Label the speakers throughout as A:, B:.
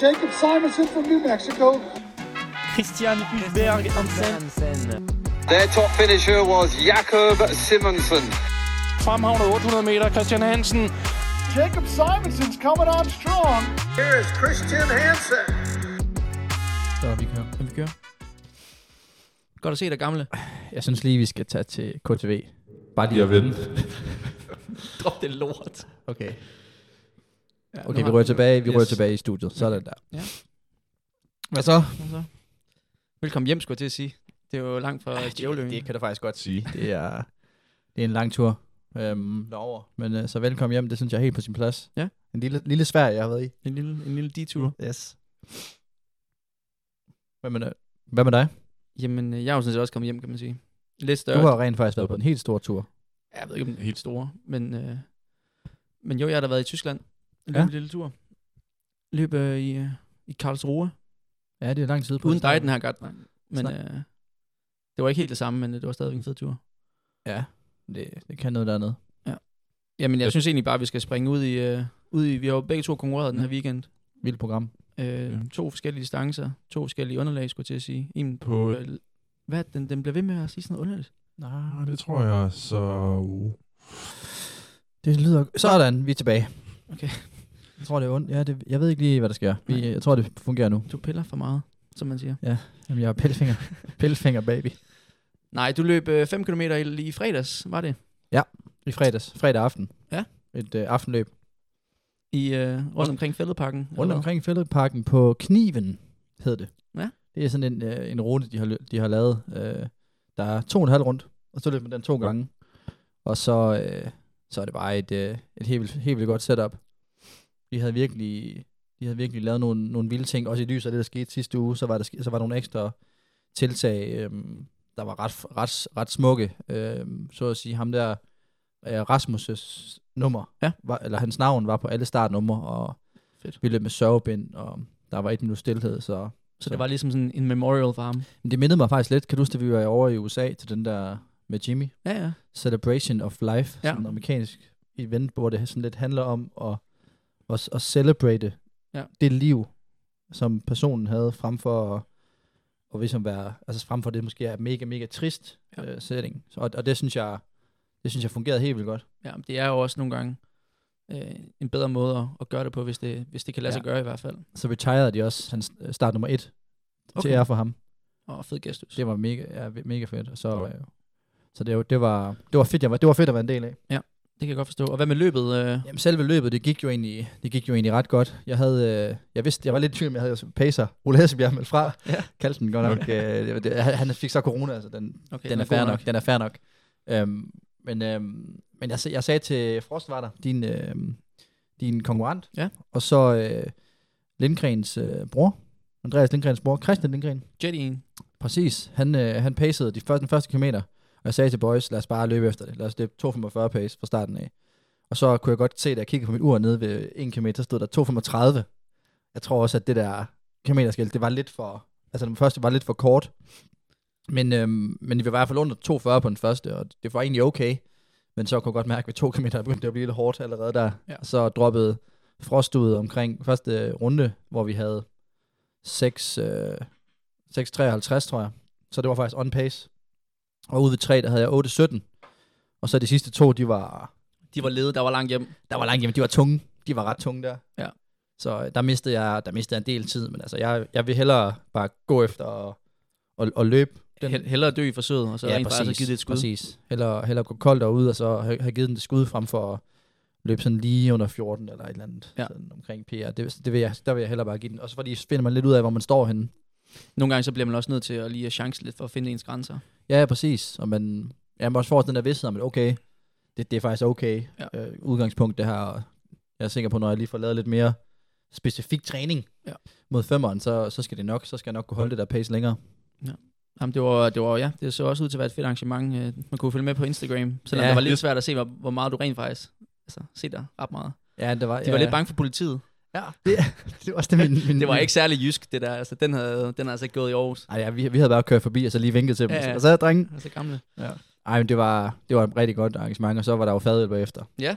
A: Jacob Simonson from New Mexico.
B: Christian Hulberg Hansen.
C: Their top finisher was Jakob Simonsen.
B: Fremhavnet 800 meter, Christian Hansen.
A: Jacob Simonson's coming on strong.
C: Here is Christian Hansen.
D: Så vi kører.
E: Kan vi køre? Godt at se dig, gamle.
D: Jeg synes lige, vi skal tage til KTV. Bare lige
F: Jeg ved.
E: Drop det lort.
D: Okay.
E: Ja,
D: Okay, vi rører tilbage, vi
E: Yes.
D: rører tilbage i studiet. Sådan der.
E: Ja.
D: Hvad så?
E: Hvad så? Velkommen hjem, skulle jeg til at sige. Det er jo langt fra Djævløen.
D: Det kan du faktisk godt sige. Det er, det er en lang tur øhm, derover. Men øh, så velkommen hjem, det synes jeg er helt på sin plads.
E: Ja.
D: En lille, lille svær, jeg har været i.
E: En lille, en lille detur.
D: Yes. Hvad med, hvad med dig?
E: Jamen, øh, jeg er jo sådan set også kommet hjem, kan man sige. Lidt
D: Du
E: større.
D: har jo rent faktisk været på en helt stor tur.
E: Jeg ved ikke, om den er helt store, men, øh, men jo, jeg har da været i Tyskland. En
D: Ja.
E: lille, lille tur. Løb øh, i, øh, i Karlsruhe.
D: Ja, det er lang tid på.
E: Uden dig den her gang. Men
D: Snak.
E: øh, det var ikke helt det samme, men øh, det var stadigvæk en fed tur.
D: Ja, det, det kan noget dernede.
E: Jamen, jeg synes egentlig bare, at vi skal springe ud i... Øh, ud i vi har jo begge to konkurreret den her weekend.
D: Vildt program.
E: Øh, to forskellige distancer, to forskellige underlag, skulle jeg til at sige. En
F: På-
E: øh, hvad, den, den bliver ved med at sige sådan noget underligt.
D: Nej,
F: det tror jeg, så... Uh.
D: Det lyder... Sådan, vi er tilbage.
E: Okay.
D: Jeg tror, det er ondt. Ja, det, jeg ved ikke lige, hvad der sker. Vi,
E: Nej.
D: jeg tror, det fungerer nu.
E: Du piller for meget, som man siger.
D: Jamen, jeg er pelfinger. pelfinger, baby.
E: Nej, du løb 5 km i, i fredags, var det?
D: I fredags. Fredag aften.
E: Ja.
D: Et øh, aftenløb.
E: I, øh, rundt omkring Fældeparken.
D: Rundt omkring Fældeparken på Kniven, hed det.
E: Ja.
D: Det er sådan en, øh, en rute, de har, de har lavet. Øh, der er to og en halv rundt, og så løber man den to gange. Og så, øh, så er det bare et, øh, et helt, helt vildt godt setup. De havde virkelig, de havde virkelig lavet nogle, nogle vilde ting, også i lys af det, der skete sidste uge, så var der, så var der nogle ekstra tiltag, øh, der var ret, ret, ret smukke. Øh, så at sige, ham der, øh, Rasmus' nummer,
E: Ja.
D: var, eller hans navn var på alle startnumre, og
E: Fedt.
D: vi løb med sørgebind, og der var et minut stillhed, så...
E: Så det var ligesom sådan en memorial for ham.
D: Det mindede mig faktisk lidt, kan du huske, at vi var over i USA til den der med Jimmy?
E: Ja, ja.
D: Celebration of Life,
E: ja.
D: sådan en amerikansk event, hvor det sådan lidt handler om at, at, at celebrate
E: Ja.
D: det liv, som personen havde, frem for at, at ligesom være, altså frem for det måske er mega, mega trist
E: Ja.
D: ja. uh, setting. Så, og, og det synes jeg, det synes jeg fungerede helt vildt godt.
E: ja det er jo også nogle gange øh, en bedre måde at, at gøre det på, hvis det, hvis det kan lade sig
D: Ja.
E: gøre i hvert fald.
D: Så retirede de også hans øh, start nummer et okay. til
E: Okay.
D: ære for ham.
E: Og fed gestus.
D: Det var mega, ja, mega fedt. Og så,
F: Godt.
D: øh, så det, var- det, var, det var fedt, jeg var, det var fedt at være en del af.
E: Det kan jeg godt forstå. Og hvad med løbet? Øh,
D: Jamen selve løbet, det gik jo egentlig, det gik jo egentlig ret godt. Jeg havde, øh, jeg vidste, jeg var lidt i tvivl, om jeg havde pacer. Ole Hessebjerg meldt fra.
E: Ja.
D: Kaldte den godt nok. øh, det, han fik så corona, altså den,
E: okay,
D: den er fair nok. Den er fair nok. Øhm, men øhm, men jeg, jeg sagde til Frost, var der, din, øhm, din konkurrent,
E: Ja.
D: og så øh, Lindgrens øh, bror, Andreas Lindgrens bror, Christian Lindgren,
E: Jettyen.
D: Præcis. Han, øh, han pacede de første, den første kilometer, og jeg sagde til boys, lad os bare løbe efter det. Lad os løbe 2.45 pace fra starten af. Og så kunne jeg godt se, da jeg kiggede på mit ur nede ved 1 km, så stod der 2.35. Jeg tror også, at det der kilometerskilt, det var lidt for, altså den første var lidt for kort. Men, øhm, men vi var i hvert fald under 2.40 på den første, og det var egentlig okay. Men så kunne jeg godt mærke, at ved 2 km begyndte det at blive lidt hårdt allerede der.
E: Ja.
D: Så droppede Frost ud omkring første runde, hvor vi havde 6, øh, 6.53, tror jeg. Så det var faktisk on pace. Og ude ved 3, der havde jeg 8.17. Og så de sidste to, de var,
E: De var ledet, der var langt hjem.
D: der var langt hjemme. De var tunge. De var ret tunge der.
E: Ja.
D: Så øh, der mistede jeg, der mistede jeg en del tid. Men altså, jeg, jeg vil hellere bare gå efter og, og, og løbe.
E: Den... Hellere dø i forsøget, og så ja, rent faktisk give det et skud.
D: Præcis. Hellere, hellere gå koldt derude, og så have, have givet den det skud frem for at løbe sådan lige under 14 eller et eller andet
E: Ja.
D: sådan omkring PR. Det, det vil jeg, der vil jeg hellere bare give den. Og så fordi finder man lidt ud af, hvor man står henne.
E: Nogle gange så bliver man også nødt til at lige at chance lidt for at finde ens grænser.
D: Ja, ja, præcis. Og man, ja, man også får den der vidsthed om, at okay, det, det er faktisk okay
E: Ja.
D: øh, udgangspunkt det her. Jeg er sikker på, når jeg lige får lavet lidt mere specifik træning
E: Ja.
D: mod femmeren, så, så skal det nok, så skal jeg nok kunne holde det der pace længere.
E: Jamen, det var, det var, ja, det så også ud til at være et fedt arrangement. øh, Man kunne følge med på Instagram, selvom
D: Ja.
E: det var lidt svært at se, hvor, hvor meget du rent faktisk altså, se der ret meget.
D: Ja, det var,
E: De
D: ja,
E: var lidt bange for politiet.
D: Ja, det, det var også det, min, min,
E: Det var ikke særlig jysk, det der. Altså, den havde, den havde altså ikke gået i Aarhus.
D: Ej, ja, vi, vi havde bare kørt forbi, og så lige vinket til dem.
E: Ja, ja.
D: Og så er drenge.
E: Altså gamle.
D: Ja. Ej, men det var, det var et rigtig godt arrangement, og så var der jo fadøl bagefter.
E: Ja.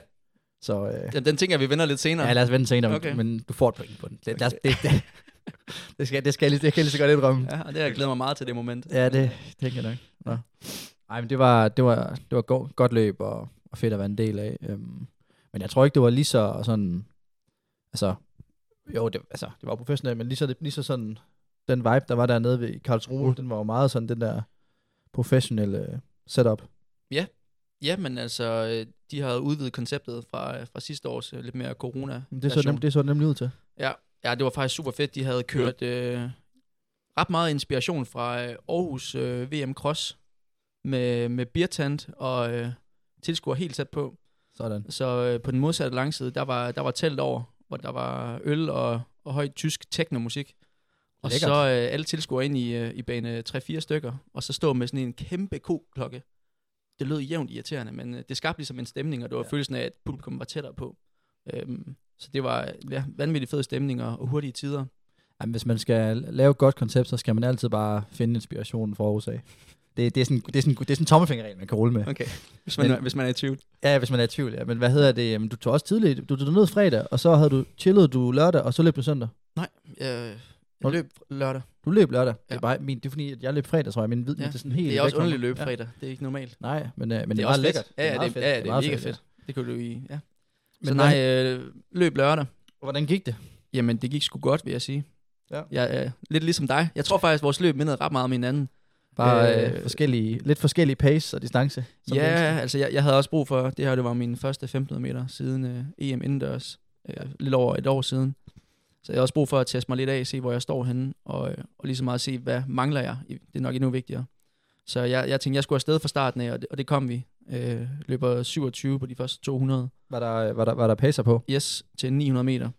D: Så øh,
E: Den, den tænker jeg, vi vender lidt senere.
D: ja, lad os vente senere,
E: Okay.
D: okay. men du får et point på den. Det, det, det, det, det, skal, det, skal, jeg lige- det kan jeg lige så godt indrømme.
E: Ja, og det har jeg glædet mig meget til det moment.
D: Ja, det tænker jeg nok. Nå. Ej, men det var, det var, det var go- godt løb og, og fedt at være en del af. Øhm, men jeg tror ikke, det var lige så sådan... Altså, jo, det, altså, det var professionelt, men lige så, lige så sådan... Den vibe, der var dernede ved Karlsruhe, mm. den var jo meget sådan den der professionelle setup.
E: Ja, men altså, øh, de har udvidet konceptet fra, øh, fra sidste års øh, lidt mere corona
D: Men Det så, nem, det så nemlig ud til.
E: Ja, ja, det var faktisk super fedt. De havde kørt øh, ret meget inspiration fra øh, Aarhus øh, VM Cross med, med beertant og øh, tilskuer helt tæt på.
D: Sådan.
E: Så øh, på den modsatte langside, der var, der var telt over, hvor der var øl og, og højt tysk teknomusik. Og
D: Lækkert.
E: så øh, alle tilskuere ind i, øh, i bane 3-4 stykker, og så stå med sådan en kæmpe koklokke. Det lød jævnt irriterende, men øh, det skabte ligesom en stemning, og det var ja. Følelsen af, at publikum var tættere på. Øhm, så det var ja, vanvittigt fed stemning og, hurtige tider.
D: Jamen, hvis man skal lave et godt koncept, så skal man altid bare finde inspirationen fra af. Det, det, er sådan, det, er sådan, det er sådan en tommelfingerregel, man kan rulle med.
E: Okay, hvis man,
D: Men-
E: hvis man er i tvivl.
D: Ja, hvis man er i tvivl, ja. Men hvad hedder det? Jamen, du tog også tidligt. Du tog ned fredag, og så havde du chillet du lørdag, og så løb du søndag.
E: Nej, jeg,
D: Nå.
E: jeg løb lørdag.
D: Du løb lørdag. Ja. Det,
E: Ja.
D: er bare, min, det er fordi, at jeg løb fredag, tror jeg. Min vid,
E: Ja.
D: det er sådan helt
E: Det er også underligt løb fredag. Det er ikke normalt.
D: Ja. Nej, men, øh, men det,
E: det
D: er
E: er også
D: lækkert.
E: fedt. Ja, ja,
D: meget
E: det, ja, ja, det er
D: meget
E: mega fedt. Det kunne du i, ja.
D: Men
E: så nej, øh, løb lørdag.
D: Hvordan gik det?
E: Jamen, det gik sgu godt, vil jeg sige.
D: Ja.
E: Jeg, øh, lidt ligesom dig. Jeg tror faktisk, vores løb mindede ret meget om hinanden.
D: Bare øh,
E: Øh,
D: forskellige, lidt forskellige pace og distance. som
E: ja,
D: mennesker.
E: altså jeg, jeg havde også brug for, det her det var min første 1500 meter siden øh, EM indendørs. Øh, lidt over et år siden. Så jeg havde også brug for at teste mig lidt af, se hvor jeg står henne, og, øh, og lige så meget se, hvad mangler jeg. Det er nok endnu vigtigere. Så jeg, jeg tænkte, jeg skulle afsted fra starten af, og det, og det kom vi. Øh, løber 27 på de første 200.
D: Var, der, var, der, var der pacer på?
E: Yes, til 900 meter.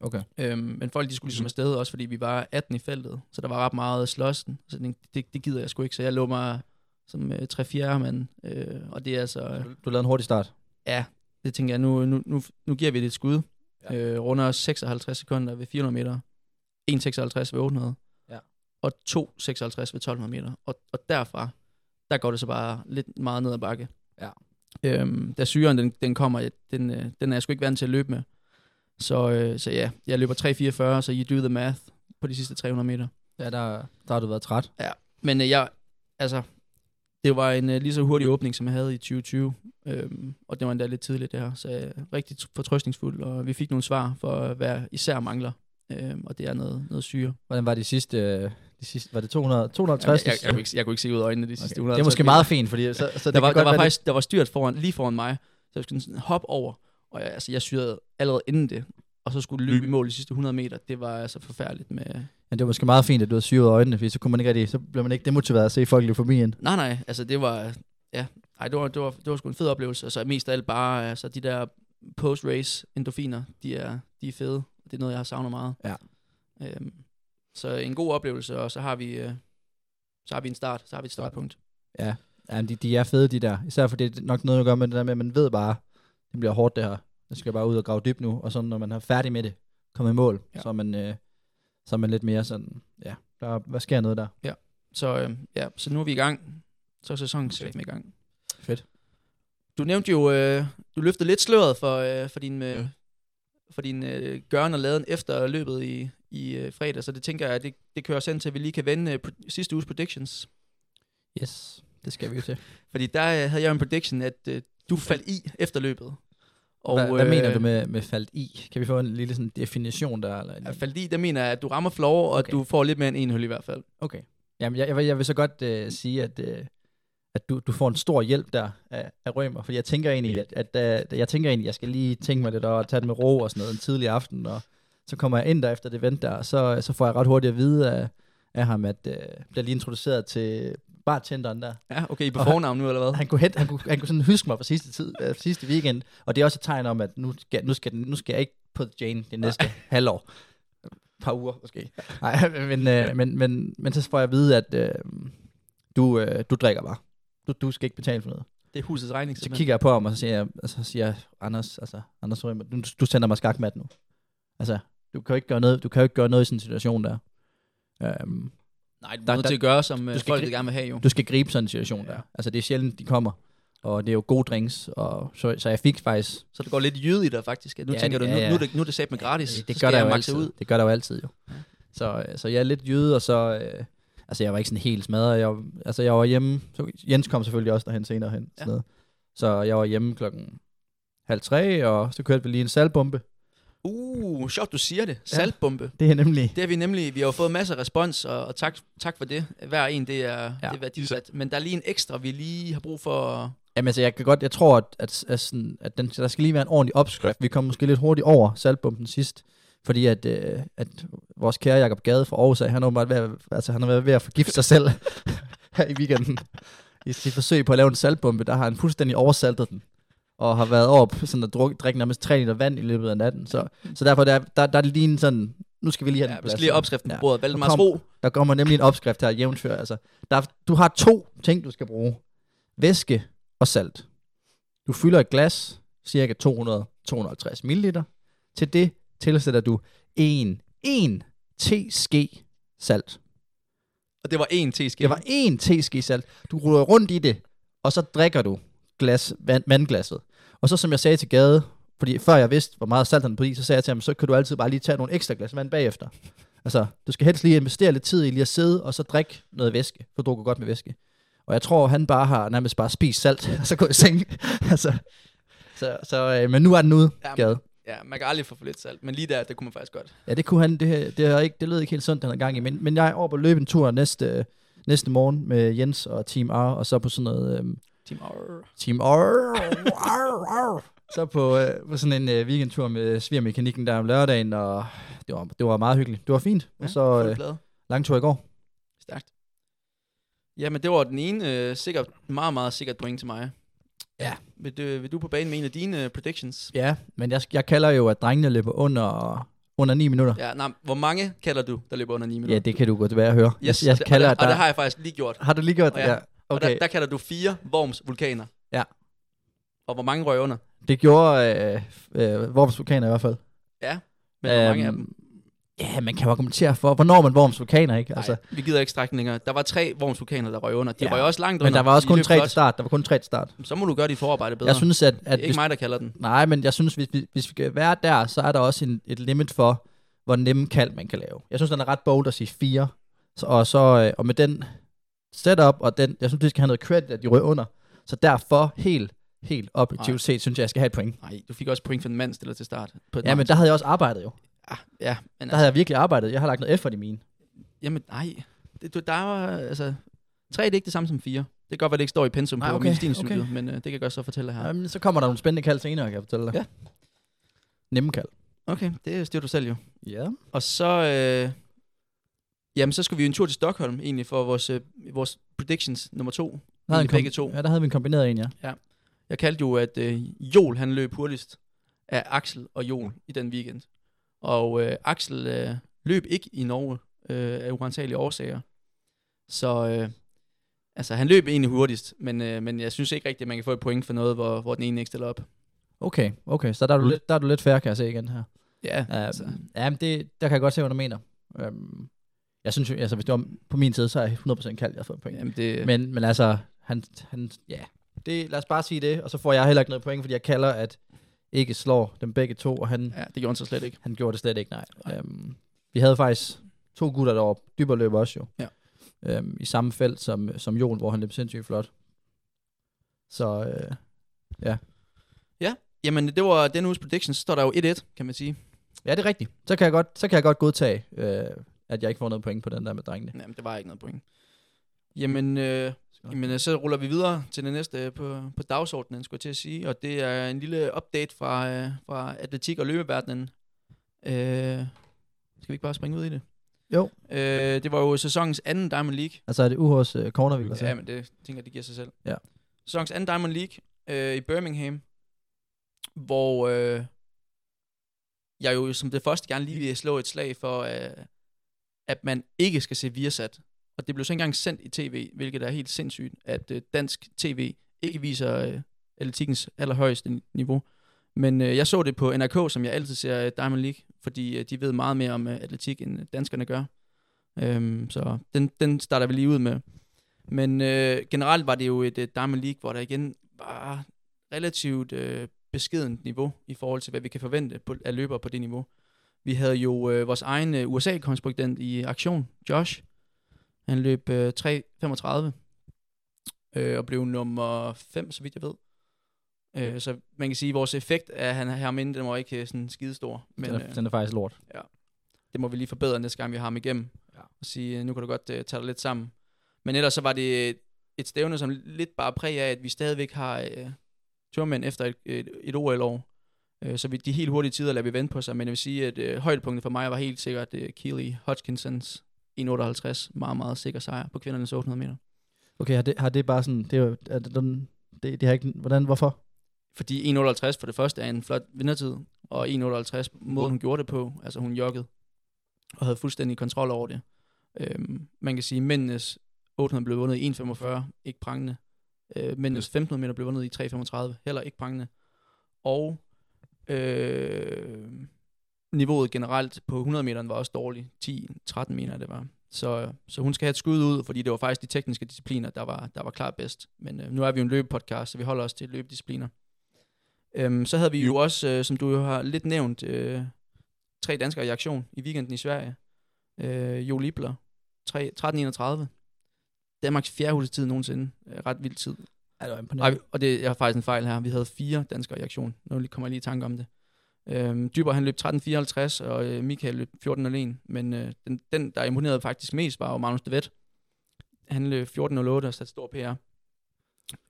D: Okay.
E: Øhm, men folk de skulle ligesom afsted også, fordi vi var 18 i feltet, så der var ret meget slåsten. Så det, det gider jeg sgu ikke, så jeg lå mig som øh, 3-4 mand. Øh, og det er altså, øh,
D: Du, du lavede en hurtig start.
E: ja, det tænker jeg, nu, nu, nu, nu giver vi det et skud.
D: Ja.
E: Ja. Øh, runder 56 sekunder ved 400 meter, 1,56 ved 800,
D: Ja.
E: og 2,56 ved 1200 meter. Og, og derfra, der går det så bare lidt meget ned ad bakke.
D: Ja.
E: Øhm, da syren den, den kommer, den, øh, den er jeg sgu ikke vant til at løbe med. Så, øh, så ja, jeg løber 3.44, så you do the math på de sidste 300 meter.
D: Ja, der, der har du været træt.
E: Men øh, jeg, altså, det var en øh, lige så hurtig åbning, som jeg havde i 2020. Øhm, og det var endda lidt tidligt det her, så jeg er rigtig fortrøstningsfuld, og vi fik nogle svar for, hvad især mangler. Øhm, og det er noget, noget syre.
D: Hvordan var de sidste... øh, De sidste var det 200,
E: Jamen,
D: 260?
E: jeg, jeg, jeg, kunne ikke, jeg kunne ikke se ud af øjnene de sidste
D: okay.
E: 100.
D: Det er måske meget fint, fordi så, så
E: der
D: det
E: var, der var faktisk der var styrt foran, lige foran mig, så jeg skulle sådan hoppe over, og jeg, altså, jeg syrede allerede inden det, og så skulle løbe i mål de sidste 100 meter. Det var altså forfærdeligt med...
D: det, ja, det var måske meget fint, at du havde syret øjnene, fordi så, kunne man ikke rigtig, så blev man ikke demotiveret at se folk løbe forbi en.
E: Nej, nej, altså det var... Ja, ej, det var, det var, det var sgu en fed oplevelse, og så mest af alt bare, altså de der post-race endorfiner, de er, de er fede. Det er noget, jeg har savnet meget.
D: Ja.
E: Øhm, så en god oplevelse, og så har vi, øh, så har vi en start, så har vi et startpunkt.
D: Ja, ja de, de er fede, de der. Især fordi det er nok noget at gøre med det der med, at man ved bare, det bliver hårdt det her. Jeg skal bare ud og grave dybt nu, og så når man er færdig med det, kommer i mål,
E: Ja.
D: ja. så, er man, øh, så er man lidt mere sådan, ja, der, hvad sker noget der?
E: Så øh, ja, så nu er vi i gang. Så er sæsonen okay. i gang.
D: Fedt.
E: Du nævnte jo, øh, du løftede lidt sløret for, øh, for din, øh, ja. for din øh, gøren og laden efter løbet i, i øh, fredag, så det tænker jeg, at det, det kører os hen til, at vi lige kan vende øh, sidste uges predictions.
D: Yes, det skal vi jo til.
E: Fordi der øh, havde jeg en prediction, at øh, du faldt i efter løbet.
D: Og, hvad, hvad
E: øh,
D: mener du med, med faldt i? Kan vi få en lille sådan definition der? Eller?
E: At faldt i, der mener jeg, at du rammer floor, og
D: Okay.
E: at du får lidt mere end en hul i hvert fald.
D: Okay. Jamen, jeg, jeg, vil- jeg vil så godt øh, sige, at, øh, at du, du får en stor hjælp der af, af Rømer, fordi jeg tænker egentlig, at, at øh, jeg tænker egentlig, jeg skal lige tænke mig lidt og tage det med ro og sådan noget en tidlig aften, og så kommer jeg ind der efter det event der, og så, så får jeg ret hurtigt at vide af, af ham, at øh, bliver lige introduceret til bartenderen der.
E: Ja, okay, I på fornavn nu, eller hvad?
D: Han kunne, hente, han kunne, han kunne sådan huske mig fra sidste, tid, øh, sidste weekend, og det er også et tegn om, at nu skal, nu skal, nu skal jeg ikke på Jane det næste halvår. Et par uger måske. Nej, men, øh, men, men, men så får jeg at vide, at øh, du, øh, du drikker bare. Du, du skal ikke betale for noget.
E: Det er husets regning,
D: Så kigger jeg på ham, og så siger jeg, og så siger jeg Anders, altså, Anders du, du sender mig skakmat nu. Altså, du kan jo ikke gøre noget, du kan jo ikke gøre noget i sådan en situation der. Øhm,
E: Nej, du er nødt til at gøre, som øh,
D: du skal
E: folk gerne vil have jo.
D: du skal gribe sådan en situation der. Altså, det er sjældent, de kommer. og det er jo gode drinks, og så, så jeg fik faktisk...
E: Så det går lidt jyde i dig faktisk. Nu
D: Ja,
E: tænker du,
D: ja,
E: nu,
D: ja.
E: nu, er det, nu er det sat med gratis.
D: det, det gør der jo altid.
E: ud.
D: Det gør der jo altid, jo. Så, øh, så jeg er lidt jyde, og så... Øh, altså, jeg var ikke sådan helt smadret. Jeg, altså, jeg var hjemme... Så Jens kom selvfølgelig også derhen senere hen.
E: Ja.
D: Sådan noget. Så jeg var hjemme klokken halv tre, og så kørte vi lige en saltbombe.
E: Uh, sjovt du siger det. Saltbombe.
D: Det er nemlig...
E: Det har vi nemlig, vi har jo fået masser af respons, og, og tak, tak for det. Hver en, det er, ja. det er værdisat. Men der er lige en ekstra, vi lige har brug for.
D: Jamen altså, jeg kan godt, jeg tror, at, at, at, sådan, at den, der skal lige være en ordentlig opskrift. Vi kom måske lidt hurtigt over saltbomben sidst, fordi at, øh, at vores kære Jacob Gade fra Aarhus, han har at- altså, han har været ved at forgifte sig selv her i weekenden. I sit forsøg på at lave en saltbombe, der har han fuldstændig oversaltet den og har været på sådan at drukke, drikke nærmest 3 liter vand i løbet af natten. Så, så derfor der, der, der er det lige en sådan, nu skal vi lige have
E: Ja,
D: den plads
E: lige
D: her.
E: have opskriften på
D: Ja.
E: bordet. Valdemars
D: kom-
E: ro.
D: Der kommer nemlig en opskrift her, jævnfør. Altså, der, du har to ting, du skal bruge. Væske og salt. Du fylder et glas, cirka 200-250 ml. Til det tilsætter du en, en teske salt.
E: Og det var en teske.
D: Det var en teske salt. Du ruller rundt i det, og så drikker du glas, vand, vandglasset. Og så som jeg sagde til Gade, fordi før jeg vidste, hvor meget salt han på i, så sagde jeg til ham, så kan du altid bare lige tage nogle ekstra glas vand bagefter. Altså, du skal helst lige investere lidt tid i lige at sidde, og så drikke noget væske, for du går godt med væske. Og jeg tror, han bare har nærmest bare spist salt, og så gå i seng. altså, så, så, øh, men nu er den ude,
E: Ja,
D: Gade.
E: Ja, man kan aldrig få for lidt salt, men lige der, det kunne man faktisk godt.
D: Ja, det kunne han, det, det, er ikke, det lød ikke helt sundt, den gang i, men, men jeg er over på at løbe en tur næste, næste morgen med Jens og Team R, og så på sådan noget, øhm,
E: Team Arr.
D: Team R, R, R. så på, øh, på sådan en øh, weekendtur med svigermekanikken der om lørdagen, og det var, det var meget hyggeligt. Det var fint,
E: Ja,
D: og så øh,
E: glad.
D: lang tur i går.
E: Stærkt. Jamen, det var den ene øh, sikkert, meget, meget sikkert point til mig.
D: Ja.
E: Vil du, vil du på banen med en af dine øh, predictions?
D: Ja, men jeg, jeg kalder jo, at drengene løber under, under 9 minutter.
E: Ja, nej, hvor mange kalder du, der løber under 9 minutter?
D: Ja, det kan du godt være at høre.
E: yes,
D: jeg, jeg
E: og, det,
D: kalder,
E: og,
D: at
E: det, og
D: der,
E: det har jeg faktisk lige gjort.
D: har du lige gjort
E: Og
D: det?
E: ja.
D: Ja.
E: Og
D: Okay,
E: der, der kalder du fire Worms vulkaner.
D: Ja.
E: Og hvor mange røg under?
D: det gjorde øh, øh, Worms Vulkaner i hvert fald.
E: Ja, men hvor mange af dem?
D: Ja, man kan jo argumentere for, hvornår man Worms Vulkaner, ikke?
E: Altså,
D: Altså,
E: vi gider ikke længere. Der var tre Worms vulkaner, der røg under. De
D: Ja,
E: røg også langt
D: men
E: under.
D: der var også kun tre til start. Der var kun tre til start.
E: Så må du gøre dit forarbejde bedre.
D: Jeg synes, at,
E: det
D: at
E: er ikke
D: hvis,
E: mig, der kalder den.
D: nej, men jeg synes, hvis vi, hvis vi skal være der, så er der også en, et limit for, hvor nemme kald man kan lave. Jeg synes, den er ret bold at sige fire. Så, og, så, øh, og med den setup, og den, jeg synes, det skal have noget credit, at de røg under. Så derfor, helt, helt objektivt
E: Nej.
D: set, synes jeg, jeg skal have et point.
E: Nej, du fik også point for en mand stiller til start. På et
D: Ja, men der havde jeg også arbejdet jo.
E: Ja, ja, men
D: Der havde jeg virkelig arbejdet. Jeg har lagt noget effort i mine.
E: Jamen, nej. Det, du, der var, altså... Tre det er ikke det samme som fire. Det kan godt være, det ikke står i pensum
D: Nej,
E: på
D: okay,
E: medicinstudiet,
D: okay.
E: men øh, det kan jeg godt så fortælle her.
D: Jamen, så kommer der nogle spændende kald senere, kan jeg fortælle dig.
E: Ja.
D: Nemme kald.
E: Okay, det styrer du selv jo.
D: Ja.
E: Og så... Øh, jamen, så skal vi jo en tur til Stockholm, egentlig, for vores, øh, vores predictions nummer to.
D: Der havde
E: begge to.
D: Ja, der havde vi en kombineret en, ja.
E: Jeg kaldte jo, at øh, Jol han løb hurtigst af Axel og Jol i den weekend. Og øh, Axel øh, løb ikke i Norge øh, af uantagelige årsager. Så øh, altså, han løb egentlig hurtigst, men, øh, men jeg synes ikke rigtigt, at man kan få et point for noget, hvor, hvor den ene ikke stiller op.
D: Okay, okay. Så der er, du lidt, der er du lidt færre, kan jeg se igen her.
E: Ja,
D: Um,
E: altså,
D: ja, men det, der kan jeg godt se, hvad du mener. Um, jeg synes jo, altså hvis det var på min side, så er jeg 100% kaldt, jeg har fået et point.
E: jamen det,
D: Men, men altså, han, han, ja, det, lad os bare sige det, og så får jeg heller ikke noget point, fordi jeg kalder, at ikke slår dem begge to, og han,
E: ja, det gjorde han så slet ikke.
D: han gjorde det slet ikke, nej. Um, vi havde faktisk to gutter derovre, dybere løb også jo,
E: Ja.
D: um, i samme felt som, som Jon, hvor han løb sindssygt flot. Så, øh,
E: Jamen, det var den uges prediction, så står der jo 1-1, kan man sige.
D: ja, det er rigtigt. Så kan jeg godt, så kan jeg godt godtage, øh, at jeg ikke får noget point på den der med drengene.
E: Jamen, det var ikke noget point. Jamen, øh, Jamen, øh, så ruller vi videre til det næste øh, på, på dagsordenen, skulle jeg til at sige. Og det er en lille update fra, øh, fra atletik- og løbeverdenen. Øh, skal vi ikke bare springe ud i det?
D: Jo.
E: Øh, det var jo sæsonens anden Diamond League.
D: Altså er det UH's øh, corner, vi vil
E: Ja,
D: sige?
E: men det tænker jeg, det giver sig selv.
D: Ja.
E: Sæsonens anden Diamond League øh, i Birmingham, hvor øh, jeg jo som det første gerne lige vil slå et slag for, øh, at man ikke skal se Viasat. Og det blev så engang sendt i tv, hvilket er helt sindssygt, at øh, dansk tv ikke viser øh, atletikkens allerhøjeste niveau. Men øh, jeg så det på NRK, som jeg altid ser øh, Diamond League, fordi øh, de ved meget mere om øh, atletik, end øh, danskerne gør. Øhm, så den, den starter vi lige ud med. Men øh, generelt var det jo et øh, Diamond League, hvor der igen var relativt øh, beskedent niveau i forhold til, hvad vi kan forvente på, af løbere på det niveau. Vi havde jo øh, vores egen øh, USA-korrespondent i aktion, Josh. Han løb øh, 3.35 øh, og blev nummer 5, så vidt jeg ved. Øh, så man kan sige, at vores effekt af han her inde, den var ikke øh, sådan skidestor. Men
D: Men, den, er,
E: øh,
D: den er faktisk lort.
E: det må vi lige forbedre næste gang, vi har ham igennem.
D: Ja.
E: Og sige, øh, nu kan du godt uh, tage dig lidt sammen. Men ellers så var det et stævne, som lidt bare præg af, at vi stadigvæk har uh, turmænd efter et, et, et OL-år. Uh, så vi, de helt hurtige tider lader vi vente på sig. Men jeg vil sige, at uh, højdepunktet for mig var helt sikkert uh, Keely Hodgkinsons 1,58. Meget, meget sikker sejr på kvindernes 800 meter.
D: Okay, har det, har det bare sådan, det er jo, er det, den, det, det har ikke, hvordan, hvorfor?
E: Fordi 1,58 for det første er en flot vindertid, og 1,58 måden hun gjorde det på, altså hun joggede, og havde fuldstændig kontrol over det. Øhm, man kan sige, at mændenes 800 blev vundet i 1,45, ikke prangende. Øh, mændenes 1500 meter blev vundet i 3,35, heller ikke prangende. Og øh, niveauet generelt på 100 meter var også dårligt. 10-13 mener jeg, det var. Så, så hun skal have et skud ud, fordi det var faktisk de tekniske discipliner, der var, der var klart bedst. Men øh, nu er vi jo en løbepodcast, så vi holder os til løbediscipliner. Øhm, så havde vi jo også, øh, som du jo har lidt nævnt, øh, tre danskere i aktion i weekenden i Sverige. Øh, Jo Libler, 3, 13.31. Danmarks fjerde tid nogensinde. Øh, ret vild tid.
D: Ja, det var
E: Ej,
D: imponerende.
E: og det er faktisk en fejl her. Vi havde fire danskere i aktion. Nu kommer jeg lige i tanke om det. Øhm, Dyber han løb 13.54, og øh, Michael løb 14.01. Men øh, den, den, der imponerede faktisk mest, var jo Magnus de Vet. Han løb 14.08 og satte stor PR.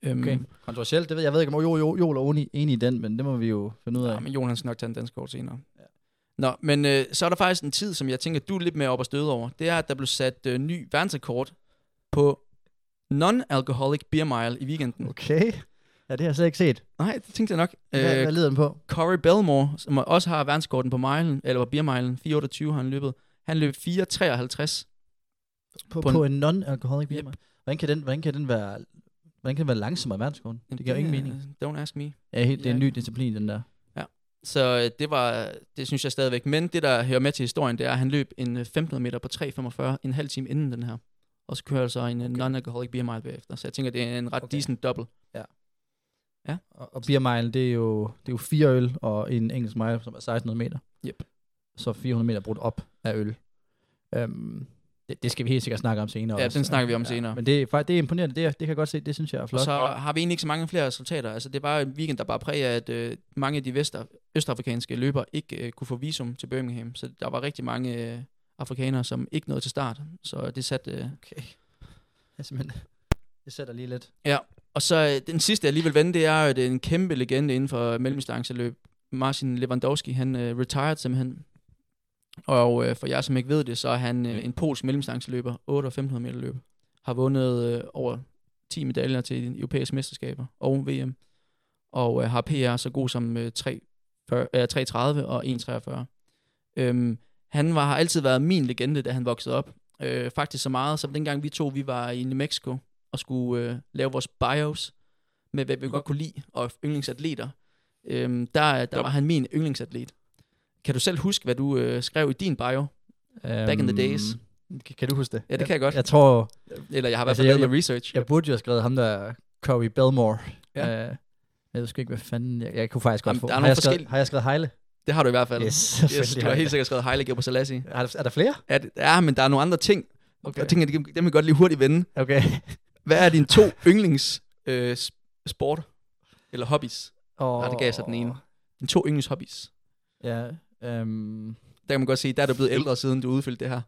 E: Øhm,
D: Okay. Kontroversielt, det ved jeg, jeg ved ikke, om jo, jo, jo er enig, i den, men det må vi jo finde ud af.
E: Ja, men Jonas skal nok tage en dansk kort senere. Ja. Nå, men øh, så er der faktisk en tid, som jeg tænker, du er lidt mere op og støde over. Det er, at der blev sat øh, ny verdensrekord på non-alcoholic beer mile i weekenden. Okay.
D: Ja, det har jeg slet ikke set.
E: Nej, det tænkte jeg nok.
D: Hvad, hvad
E: Øh,
D: lider den på?
E: Corey Belmore, som også har verdensrekorden på milen, eller på beer milen, 4.28 har han løbet. Han løb 4.53.
D: På,
E: på
D: på,
E: en-
D: en non-alcoholic beer.
E: Yep.
D: Hvordan kan den, hvordan kan den være, hvordan kan den være langsommere end verdensrekorden? Det giver ingen mening.
E: Don't ask me.
D: Ja, helt, det er en
E: Ja.
D: ny disciplin, den der.
E: Så øh, det var, det synes jeg stadigvæk. Men det, der hører med til historien, det er, at han løb en øh, 1500 meter på 3.45 en halv time inden den her. Og så kører så en okay. non-alcoholic beer mile bagefter. Så jeg tænker, det er en ret okay. Decent double.
D: Og, og beer mile, det er jo, det er jo fire øl og en engelsk mile, som er 1600 meter.
E: Yep.
D: Så 400 meter brudt op af øl. Um, det, det, skal vi helt sikkert snakke om senere
E: Ja,
D: også.
E: den snakker vi om senere.
D: Men det er, faktisk- det er imponerende, det, er, det kan jeg godt se, det synes jeg er
E: Og
D: flot.
E: så har vi egentlig ikke så mange flere resultater. Altså, det var en weekend, der bare præger, at øh, mange af de vester, østafrikanske løbere ikke øh, kunne få visum til Birmingham. Så der var rigtig mange øh, afrikanere, som ikke nåede til start. Så det satte... Øh,
D: Okay. Jeg simpelthen, det sætter lige lidt.
E: Og så øh, den sidste, jeg lige vil vende, det er, at er en kæmpe legende inden for mellemdistanceløb. Marcin Lewandowski, han øh, retired simpelthen. Og øh, for jer, som ikke ved det, så er han øh, en polsk mellemdistanceløber, 8 og 1500 meter løb. Har vundet øh, over 10 medaljer til de europæiske mesterskaber og VM. Og øh, har PR så god som øh, 3, 40, øh, 330 og 143. Øhm, han var, har altid været min legende, da han voksede op. Øh, faktisk så meget, som dengang vi to vi var i New Mexico og skulle øh, lave vores bios med, hvad vi godt kunne lide, og yndlingsatleter. Øhm, der, der var han min yndlingsatlet. Kan du selv huske, hvad du øh, skrev i din bio? Back in the days.
D: Kan, kan du huske det?
E: Ja, det kan jeg godt.
D: Jeg tror,
E: Eller jeg har i hvert
D: Altså,
E: fald lavet noget research.
D: jeg burde jo have skrevet ham der, Corey Belmore.
E: Ja.
D: Uh, jeg ved sgu ikke, hvad fanden... Jeg, jeg kunne faktisk godt
E: Jamen,
D: få...
E: der er
D: har,
E: nogle
D: jeg skrevet, har jeg skrevet Heile?
E: Det har du i hvert fald.
D: Yes,
E: yes du
D: har
E: helt sikkert skrevet Haile Gebrselassie.
D: Er der, er der flere?
E: Ja, det- ja, men der er nogle andre ting. Okay. Jeg tænker, dem vil jeg godt lige hurtigt vende.
D: Okay.
E: Hvad er dine to yndlings øh, sp- sport? Eller hobbies?
D: Og,
E: Ah, det gav sig den ene. Dine to yndlings hobbies.
D: Ja, øhm,
E: Der kan man godt sige, der er du blevet ældre, siden du udfyldte det her.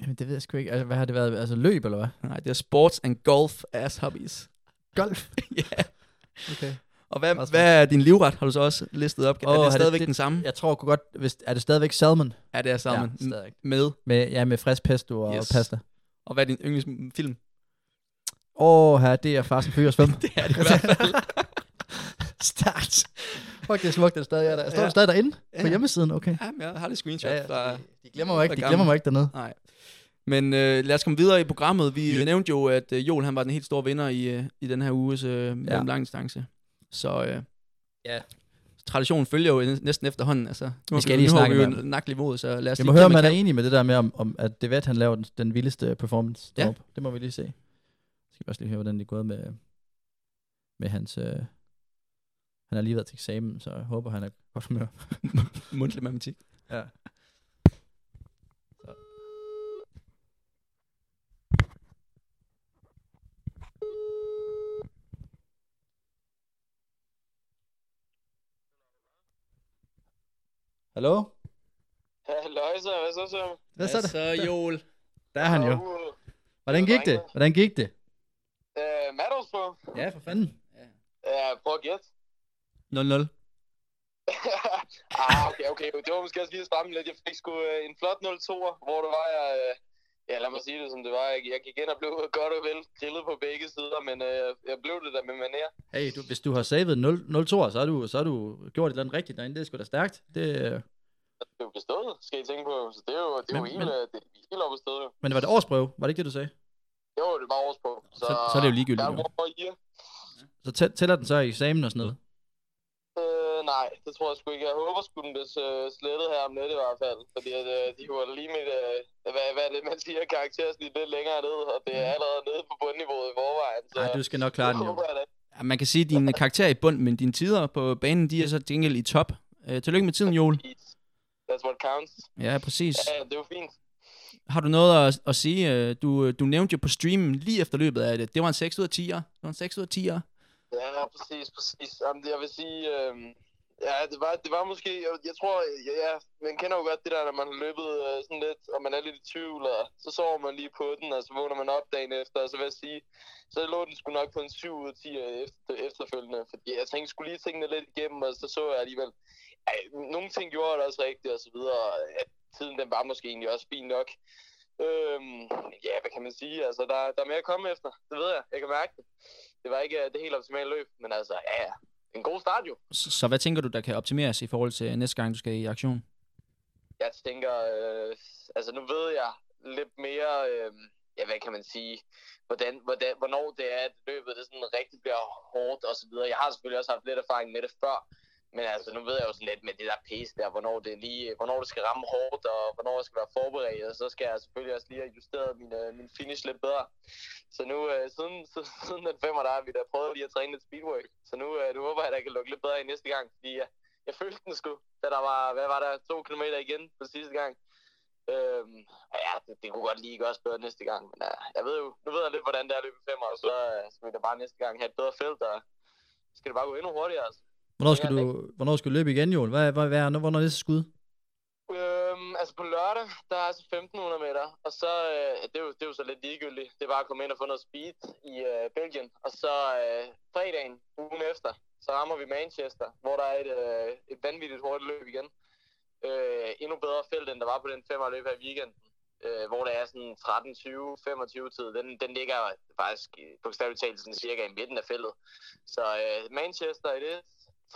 D: jamen, det ved jeg sgu ikke. Altså, hvad har det været? Altså løb, eller hvad?
E: Nej, det er sports and golf as hobbies.
D: Golf.
E: ja.
D: Okay.
E: Og hvad,
D: Også
E: hvad er din livret, har du så også listet op?
D: Åh,
E: er det stadigvæk
D: det-
E: den samme?
D: Jeg tror godt, hvis, er det stadigvæk salmon?
E: Ja, det er sammen.
D: Ja, stadig.
E: med.
D: Med, ja, med frisk pesto og
E: Yes.
D: pasta.
E: Og hvad er din yndlingsfilm?
D: Åh, her, det er Fast and Furious 5.
E: Det er det i hvert fald.
D: Start. Fuck, det er smukt, er stadig er der. Står
E: Ja.
D: stadig derinde? På
E: Ja.
D: hjemmesiden, okay.
E: ja, men jeg har lidt screenshot
D: Ja, ja,
E: fra...
D: de, glemmer mig ikke, de glemmer mig ikke dernede.
E: Nej. Men øh, lad os komme videre i programmet. Vi yeah. nævnte jo, at øh, Joel han var den helt store vinder i, øh, i den her uges øh, ja. langdistance. Så øh,
D: Ja.
E: traditionen følger jo næsten efterhånden. Altså,
D: Vi skal lige snakke med
E: nakket niveauet, så lad os
D: Jeg må høre, om man er enig med det der med, om, om at det vet, han laver den, den vildeste performance
E: Ja.
D: deroppe. Det må vi lige se. Så skal vi også lige høre, hvordan det er gået med, med hans, øh, han har lige været til eksamen, så jeg håber, han er godt humør.
E: Mundtlig matematik.
D: Ja. Hallo?
G: Halløjsa, hvad så, så?
D: Hvad så det?
E: så, Joel?
D: Der er han jo. Hvordan gik det? Hvordan gik det?
G: uh, Matters på?
D: Ja, for fanden.
G: Ja, prøv at gætte.
E: 0-0.
G: ah, okay, okay. Det var måske også lige at stramme lidt. Jeg fik sgu uh, en flot 0-2'er, hvor det var, jeg... Uh, ja, lad mig sige det, som det var. Jeg, jeg gik ind og blev godt og vel grillet på begge sider, men uh, jeg blev det der med manér.
D: Hey, du, hvis du har savet 0 2 så har du, så har du gjort et eller andet rigtigt derinde. Det er sgu da stærkt. Det, øh,
G: Det er jo bestået, skal I tænke på. Så det er jo, det er jo
D: Men-
G: helt,
D: men-
G: uh, det er helt oppe jo.
D: men det var et årsprøve, var det ikke det, du sagde?
G: Jo, det var års på. Så,
E: Så- så er det jo ligegyldigt,
G: Der
E: jo.
G: er.
D: Så tæ- tæller den så i eksamen og sådan noget?
G: Øh, nej, det tror jeg sgu ikke. Jeg håber sgu, den bliver øh, slettet her om lidt i hvert fald. Fordi at, øh, de var lige mit, øh, hvad, hvad er det, man siger, karaktersnit lidt længere ned. Og det er allerede nede på bundniveauet i forvejen. Så
D: Nej, du skal nok klare den jo.
E: Ja, man kan sige, at dine karakterer er i bund, men dine tider på banen, de er så til gengæld i top. Øh, tillykke med tiden, Joel.
G: That's what counts.
E: Ja, præcis.
G: Ja, det jo fint.
E: Har du noget at, at sige? Øh, Du, du nævnte jo på streamen lige efter løbet af det. Det var en 6 ud af 10'er. Det var en 6 ud af 10'er.
G: Ja, præcis, præcis. Jamen, jeg vil sige, øh, ja, det var, det var måske, jeg, jeg tror, ja, ja, man kender jo godt det der, når man har løbet øh, sådan lidt, og man er lidt i tvivl, og så sover man lige på den, og så vågner man op dagen efter, og så vil jeg sige, så lå den sgu nok på en 7 ud af 10 øh, efter, efterfølgende, fordi jeg tænkte skulle lige tingene lidt igennem, og så så jeg alligevel, ja, nogle ting gjorde det også rigtigt, og så videre, og ja, tiden den var måske egentlig også fin nok. Øhm, ja, hvad kan man sige? Altså, der, der er mere at komme efter. Det ved jeg. Jeg kan mærke det. Det var ikke øh, det helt optimale løb, men altså, ja, ja. En god start jo.
E: Så, så hvad tænker du, der kan optimeres i forhold til næste gang, du skal i aktion?
G: Jeg tænker, øh, altså nu ved jeg lidt mere, øh, ja, hvad kan man sige, hvordan, hvordan, hvornår det er, at løbet det sådan rigtig bliver hårdt og så videre. Jeg har selvfølgelig også haft lidt erfaring med det før, men altså nu ved jeg jo sådan lidt med det der pace der, hvornår det, lige, hvornår det skal ramme hårdt, og hvornår jeg skal være forberedt, og så skal jeg selvfølgelig også lige have justeret min, øh, min finish lidt bedre. Så nu, øh, siden, siden den femmer, der har vi da prøvet lige at træne lidt speedwork, så nu, øh, nu håber jeg, at jeg kan lukke lidt bedre i næste gang, fordi jeg, jeg følte den sgu, da der var, hvad var der, to kilometer igen på sidste gang. Øhm, og ja, det, det kunne godt lige gøres bedre næste gang, men ja, jeg ved jo, nu ved jeg lidt, hvordan det er at løbe femmer, og så øh, så vil jeg bare næste gang have et bedre felt, og så skal det bare gå endnu hurtigere, altså.
D: Hvornår skal, du, hvornår skal du løbe igen, Joel? Hvad, hvad, hvad er, hvornår er næste skud?
G: Øhm, altså på lørdag, der er altså 1500 meter, og så, øh, det, er jo, det er jo så lidt ligegyldigt. Det er bare at komme ind og få noget speed i øh, Belgien. Og så øh, fredagen, ugen efter, så rammer vi Manchester, hvor der er et, øh, et vanvittigt hurtigt løb igen. Øh, endnu bedre felt, end der var på den femmer løb her i weekenden. Øh, hvor der er sådan 13, 20, 25 tid. Den, den ligger faktisk øh, bogstaveligt talt sådan cirka i midten af feltet. Så øh, Manchester i det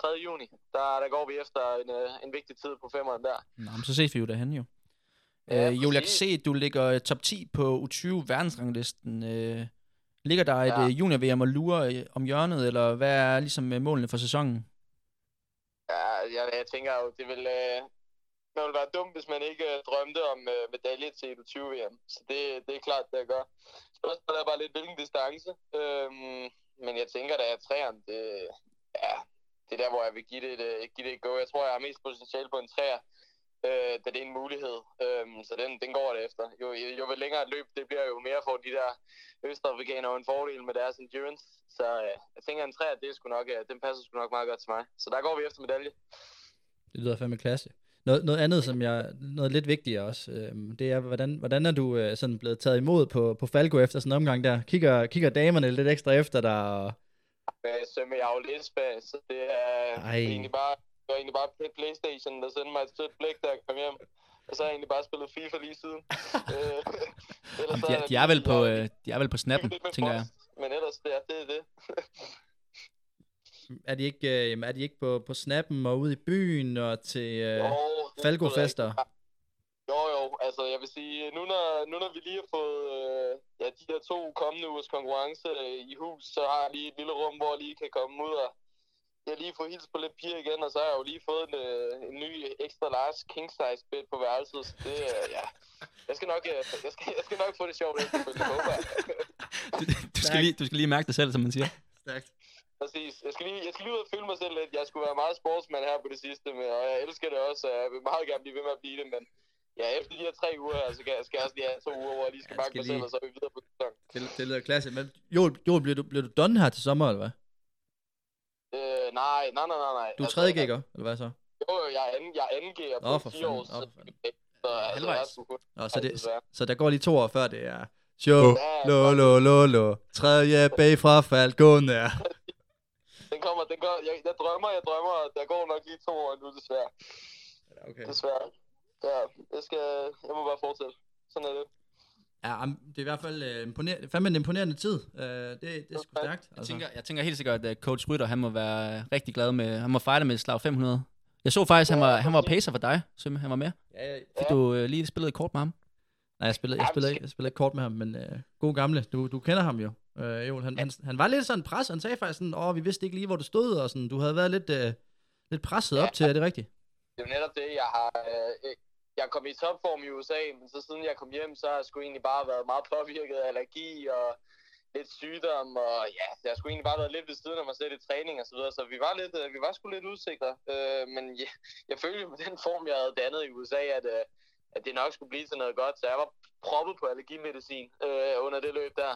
G: 3. juni, der, der går vi efter en, øh, en vigtig tid på femmeren der.
E: Nå, men så ses vi jo derhen jo.
G: Ja,
E: øh, Joel, jeg kan se, at du ligger top 10 på U20 verdensranglisten. Øh, ligger der et
G: Ja.
E: ja. junior-VM og lurer øh, om hjørnet, eller hvad er ligesom øh, målene for sæsonen?
G: Ja, jeg, jeg tænker jo, det vil, øh, det vil være dumt, hvis man ikke øh, drømte om øh, medalje til et 20 VM. Så det, det er klart, det jeg gør. Spørgsmålet er bare lidt, hvilken distance. Øhm, men jeg tænker, da jeg træeren, det, ja, det er der, hvor jeg vil give det, et, øh, give det et go. Jeg tror, jeg har mest potentiale på en træer, øh, da det er en mulighed. Øhm, så den, den går det efter. Jo, jo, jo længere et løb, det bliver jo mere for de der østafrikanere en fordel med deres endurance. Så øh, jeg tænker, en træer, det er sgu nok, øh, den passer sgu nok meget godt til mig. Så der går vi efter medalje.
D: Det lyder fandme klasse. Noget, noget andet, som jeg, noget lidt vigtigere også, øh, det er, hvordan, hvordan er du øh, sådan blevet taget imod på, på Falco efter sådan en omgang der? Kigger, kigger damerne lidt ekstra efter dig? Og
G: med sømme jeg jo lidt spag, så det er
D: Ej.
G: egentlig bare, det var egentlig bare på Playstation, der sendte mig et sødt blik, da jeg kom hjem. Og så har jeg egentlig bare spillet FIFA lige siden. øh, ellers
E: de, er, de, er vel på, øh, de er vel på snappen, tænker jeg.
G: Men ellers, det er det. Er det.
D: Er de ikke, øh, er de ikke på, på snappen og ude i byen og til øh,
G: Jo, det er sgu
D: Falco-fester?
G: rigtigt. Jo, jo, altså jeg vil sige, nu når, nu når vi lige har fået øh, ja, de her to kommende ugers konkurrence øh, i hus, så har jeg lige et lille rum, hvor jeg lige kan komme ud og jeg har lige fået hils på lidt piger igen, og så har jeg jo lige fået en, øh, en ny extra large king size bed på værelset, så det, øh, ja, jeg skal nok, øh, jeg skal, jeg skal nok få det sjovt efterfølgende, håber jeg.
E: Du, du, skal lige, du skal lige mærke dig selv, som man siger.
D: Stærkt.
G: Præcis. præcis. Jeg skal, lige, jeg skal lige ud og føle mig selv lidt. Jeg skulle være meget sportsmand her på det sidste, men, og jeg elsker det også, og jeg vil meget gerne blive ved med at blive det, men ja, efter de her tre uger her, så skal, jeg- skal jeg også lige have to uger, hvor jeg lige skal
D: Ja, skal
G: mig selv, og så er vi videre på sæsonen.
D: Det, det lyder klasse. Men Joel, Joel bliver, du, bliver du done her til sommer, eller hvad?
G: Øh, nej, nej, nej, nej, nej.
D: Du er tredje gækker, eller hvad så?
G: Jo, jeg er anden, jeg er anden G'er
D: Åh,
G: på
D: for
G: fire
D: fanden.
G: år. Så,
D: for fanden.
G: så altså, jeg er kun-
D: Nå, så, det,
G: desværre.
D: så der går lige to år før det er... Show,
G: Ja,
D: lo, lo, lo, lo. Tredje bagfra fald, gå nær.
G: Den kommer, den går, jeg, jeg drømmer, jeg drømmer, der går nok lige to år nu, desværre.
D: Okay.
G: Desværre. Ja, jeg skal, jeg må bare fortsætte. Sådan er det.
D: Ja, det er i hvert fald øh, imponerende, fandme en imponerende tid. Øh, det, det er sgu stærkt.
E: Jeg tænker, jeg tænker helt sikkert, at coach Rytter, han må være rigtig glad med, han må fejre med et slag 500. Jeg så faktisk, han var, han var pacer for dig, Sømme, han var med.
D: ja, ja,
E: Fik du øh, lige spillet et kort med ham?
D: Nej, jeg spillede, jeg spillede, ikke, jeg spillede ikke kort med ham, men øh, god gamle, du, du kender ham jo. Øh, Joel, han, han, han, var lidt sådan pres, han sagde faktisk sådan, åh, vi vidste ikke lige, hvor du stod, og sådan, du havde været lidt, øh, lidt presset op til, er det rigtigt?
G: Det er jo netop det, jeg har... Øh, jeg kom i topform i USA, men så siden jeg kom hjem, så har jeg sgu egentlig bare været meget påvirket af allergi og lidt sygdom, og ja, jeg har sgu egentlig bare været lidt ved siden af mig selv i træning og så videre, så vi var, lidt, øh, vi var sgu lidt usikre. Øh, men jeg, jeg følte med den form, jeg havde dannet i USA, at, øh, at det nok skulle blive til noget godt, så jeg var proppet på allergimedicin øh, under det løb der.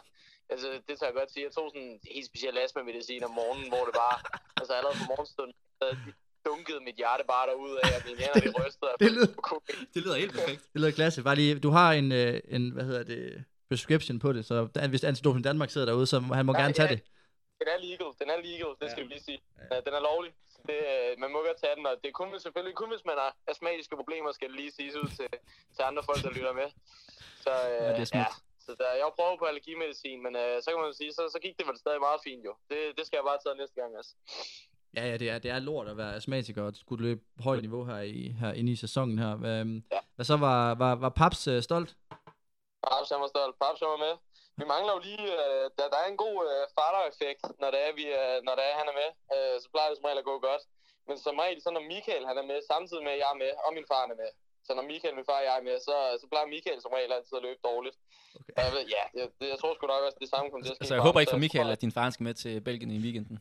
G: Altså, det tager jeg godt sige. Jeg tog sådan en helt speciel astma-medicin om morgenen, hvor det var, altså allerede på morgenstunden, dunkede mit hjerte bare derud af, at mine hænder de rystede.
D: det lyder-
E: Det lyder helt perfekt.
D: Det lyder klasse. Bare lige, du har en, øh, en hvad hedder det, prescription på det, så der, hvis Antidoping Danmark sidder derude, så han må
G: Nej,
D: gerne tage
G: ja.
D: det.
G: Den er legal, den er legal, det skal
D: Ja.
G: vi lige sige. Ja. Den er lovlig. Så Det, øh, man må godt tage den, og det er kun, selvfølgelig kun, hvis man har astmatiske problemer, skal det lige siges ud til, til andre folk, der lytter med. Så, øh,
D: Ja, det er smukt.
G: så der, jeg har prøvet på allergimedicin, men øh, så kan man sige, så, så gik det vel stadig meget fint jo. Det, det skal jeg bare tage næste gang også.
D: Ja, ja, det er, det er lort at være astmatiker og skulle løbe højt niveau her, i, her inde i sæsonen her. Hvad,
G: Ja.
D: hvad så var, var, var Paps øh, stolt?
G: Paps, han var stolt. Paps, han var med. Vi mangler jo lige, øh, der, der er en god øh, fader-effekt, når det er, vi, øh, når det er, han er med. Øh, så plejer det som regel at gå godt. Men som regel, så når Michael han er med, samtidig med, at jeg er med, og min far er med. Så når Michael, min far og jeg er med, så, så plejer Michael som regel altid at løbe dårligt.
D: Okay.
G: Jeg ved, ja, det, det, jeg tror sgu nok også, det samme kommer til at ske.
E: Altså, jeg
G: for
E: håber ikke for
G: så-
E: Michael, at din far skal med til Belgien i weekenden.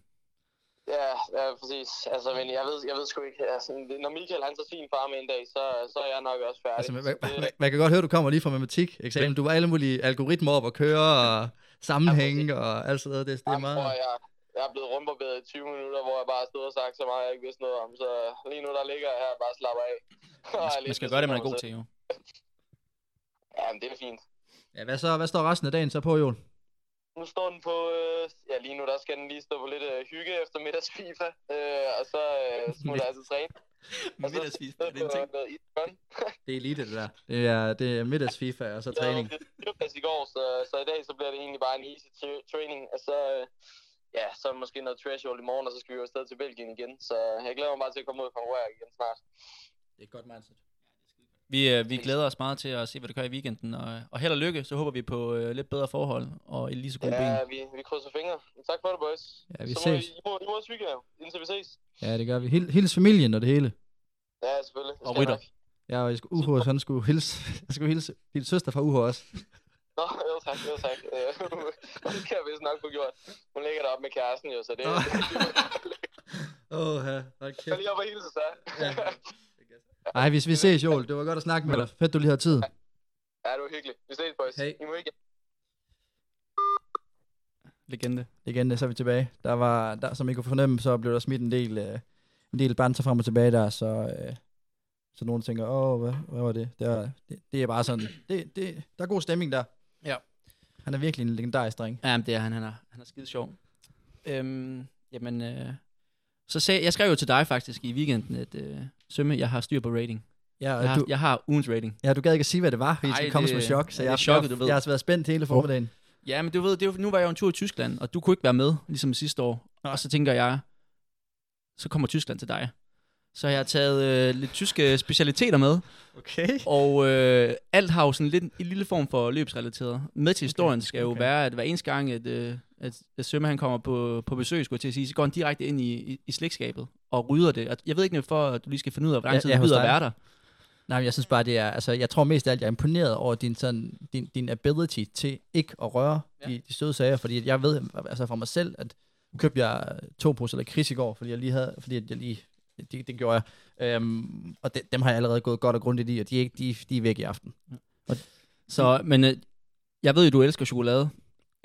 G: Ja, ja, præcis. Altså, men jeg ved, jeg ved sgu ikke. Altså, når Michael han tager sin far med en dag, så, så er jeg nok også færdig.
D: Altså, man,
G: Så
D: man, man, man kan godt høre, du kommer lige fra matematik eksamen. Du var alle mulige algoritmer op at køre, og sammenhæng og alt sådan noget. Det, det er
G: Jamen,
D: meget...
G: tror jeg, jeg er blevet rundbarberet i 20 minutter, hvor jeg bare stået og sagt så meget, jeg ikke vidste noget om. Så lige nu, der ligger jeg her og bare slapper af.
E: Man skal gøre det, man er god til, jo.
G: selv. Ja, men det er fint.
D: Ja, hvad, så, hvad står resten af dagen så på, Joel?
G: Nu står den på, øh, ja lige nu, der skal den lige stå på lidt øh, hygge efter middags FIFA. Øh, og så øh, smutter jeg til træne. Og så
E: Middagsfis,
G: det er en isbjørn.
D: Det er elite, det der. Det er, det er middags FIFA og så træning.
G: Jeg havde i går, så, så i dag så bliver det egentlig bare en easy tra- training. Og så, øh, ja, så måske noget threshold i morgen, og så skal vi jo afsted til Belgien igen. Så jeg glæder mig bare til at komme ud og konkurrere igen snart.
D: Det er et godt mindset.
E: Vi, øh, vi glæder os meget til at se, hvad der gør i weekenden. Og, og held og lykke, så håber vi på øh, lidt bedre forhold og et lige så gode ben.
G: Ja, vi, vi krydser fingre. Tak for det, boys.
D: Ja, vi
G: så må
D: ses.
G: I, I, må, I må også hygge jer, indtil vi ses.
D: Ja, det gør vi. Hil, hils familien og det hele.
G: Ja, selvfølgelig. Det
E: Og
G: jeg
E: rytter.
D: Ja, og jeg skulle, UH, han skulle hilse, jeg skulle hilse din søster fra UH også.
G: Nå, jo tak, jo tak. Øh, det skal jeg vist nok få gjort. Hun ligger deroppe med kæresten jo, så det, det, det,
D: Åh, oh, hold
G: jeg
D: kæft.
G: lige op og hilse så.
D: Ja. Ej, hvis vi ses, Joel. Det var godt at snakke med dig. Fedt, du lige har tid.
G: ja, det var hyggeligt. Vi ses, boys.
D: Hej.
G: I må ikke.
E: Legende.
D: Igen, så er vi tilbage. Der var, der, som I kunne fornemme, så blev der smidt en del, øh, en del banter frem og tilbage der, så, øh, så nogen tænker, åh, hvad, hvad var det? Det er, det, det er bare sådan, det, det, der er god stemning der.
E: Ja.
D: Han er virkelig en legendarisk dreng.
E: Ja, det er han. Han er, han er skide sjov. Øhm, jamen, øh, så sagde, jeg skrev jo til dig faktisk i weekenden, at øh, Sømme, jeg har styr på rating.
D: Ja,
E: Jeg har,
D: du,
E: jeg har ugens rating.
D: ja, du gad ikke at sige, hvad det var, fordi
E: Ej,
D: det kom som chok, så
E: ja, det er
D: jeg,
E: chokket,
D: jeg,
E: du ved.
D: jeg, har været spændt hele formiddagen.
E: Ja, men du ved, det jo, nu var jeg jo en tur i Tyskland, og du kunne ikke være med, ligesom sidste år. Og så tænker jeg, så kommer Tyskland til dig. Så jeg har taget øh, lidt tyske specialiteter med,
D: Okay.
E: og øh, alt har jo sådan lidt en lille form for løbsrelateret. Med til historien skal jo
D: okay.
E: være, at hver eneste gang, at, øh, at, at Sømme han kommer på, på besøg, skulle jeg til at sige, så går han direkte ind i, i, i slægtskabet og rydder det. Og Jeg ved ikke, for at du lige skal finde ud af, hvor lang
D: Ja,
E: tid
D: ja,
E: du
D: hos
E: gider at være der.
D: Nej, men jeg synes bare, det er, altså, jeg tror mest af alt, jeg er imponeret over din, sådan, din, din ability til ikke at røre
E: Ja.
D: ja. de, de søde sager, fordi jeg ved altså fra mig selv, at købte jeg to poser lakrids i går, fordi jeg lige havde, fordi jeg lige, det, det gjorde jeg. Øhm, og de, dem har jeg allerede gået godt og grundigt i, og de er, ikke, de, de er væk i aften.
E: Så, men øh, jeg ved jo, du elsker chokolade.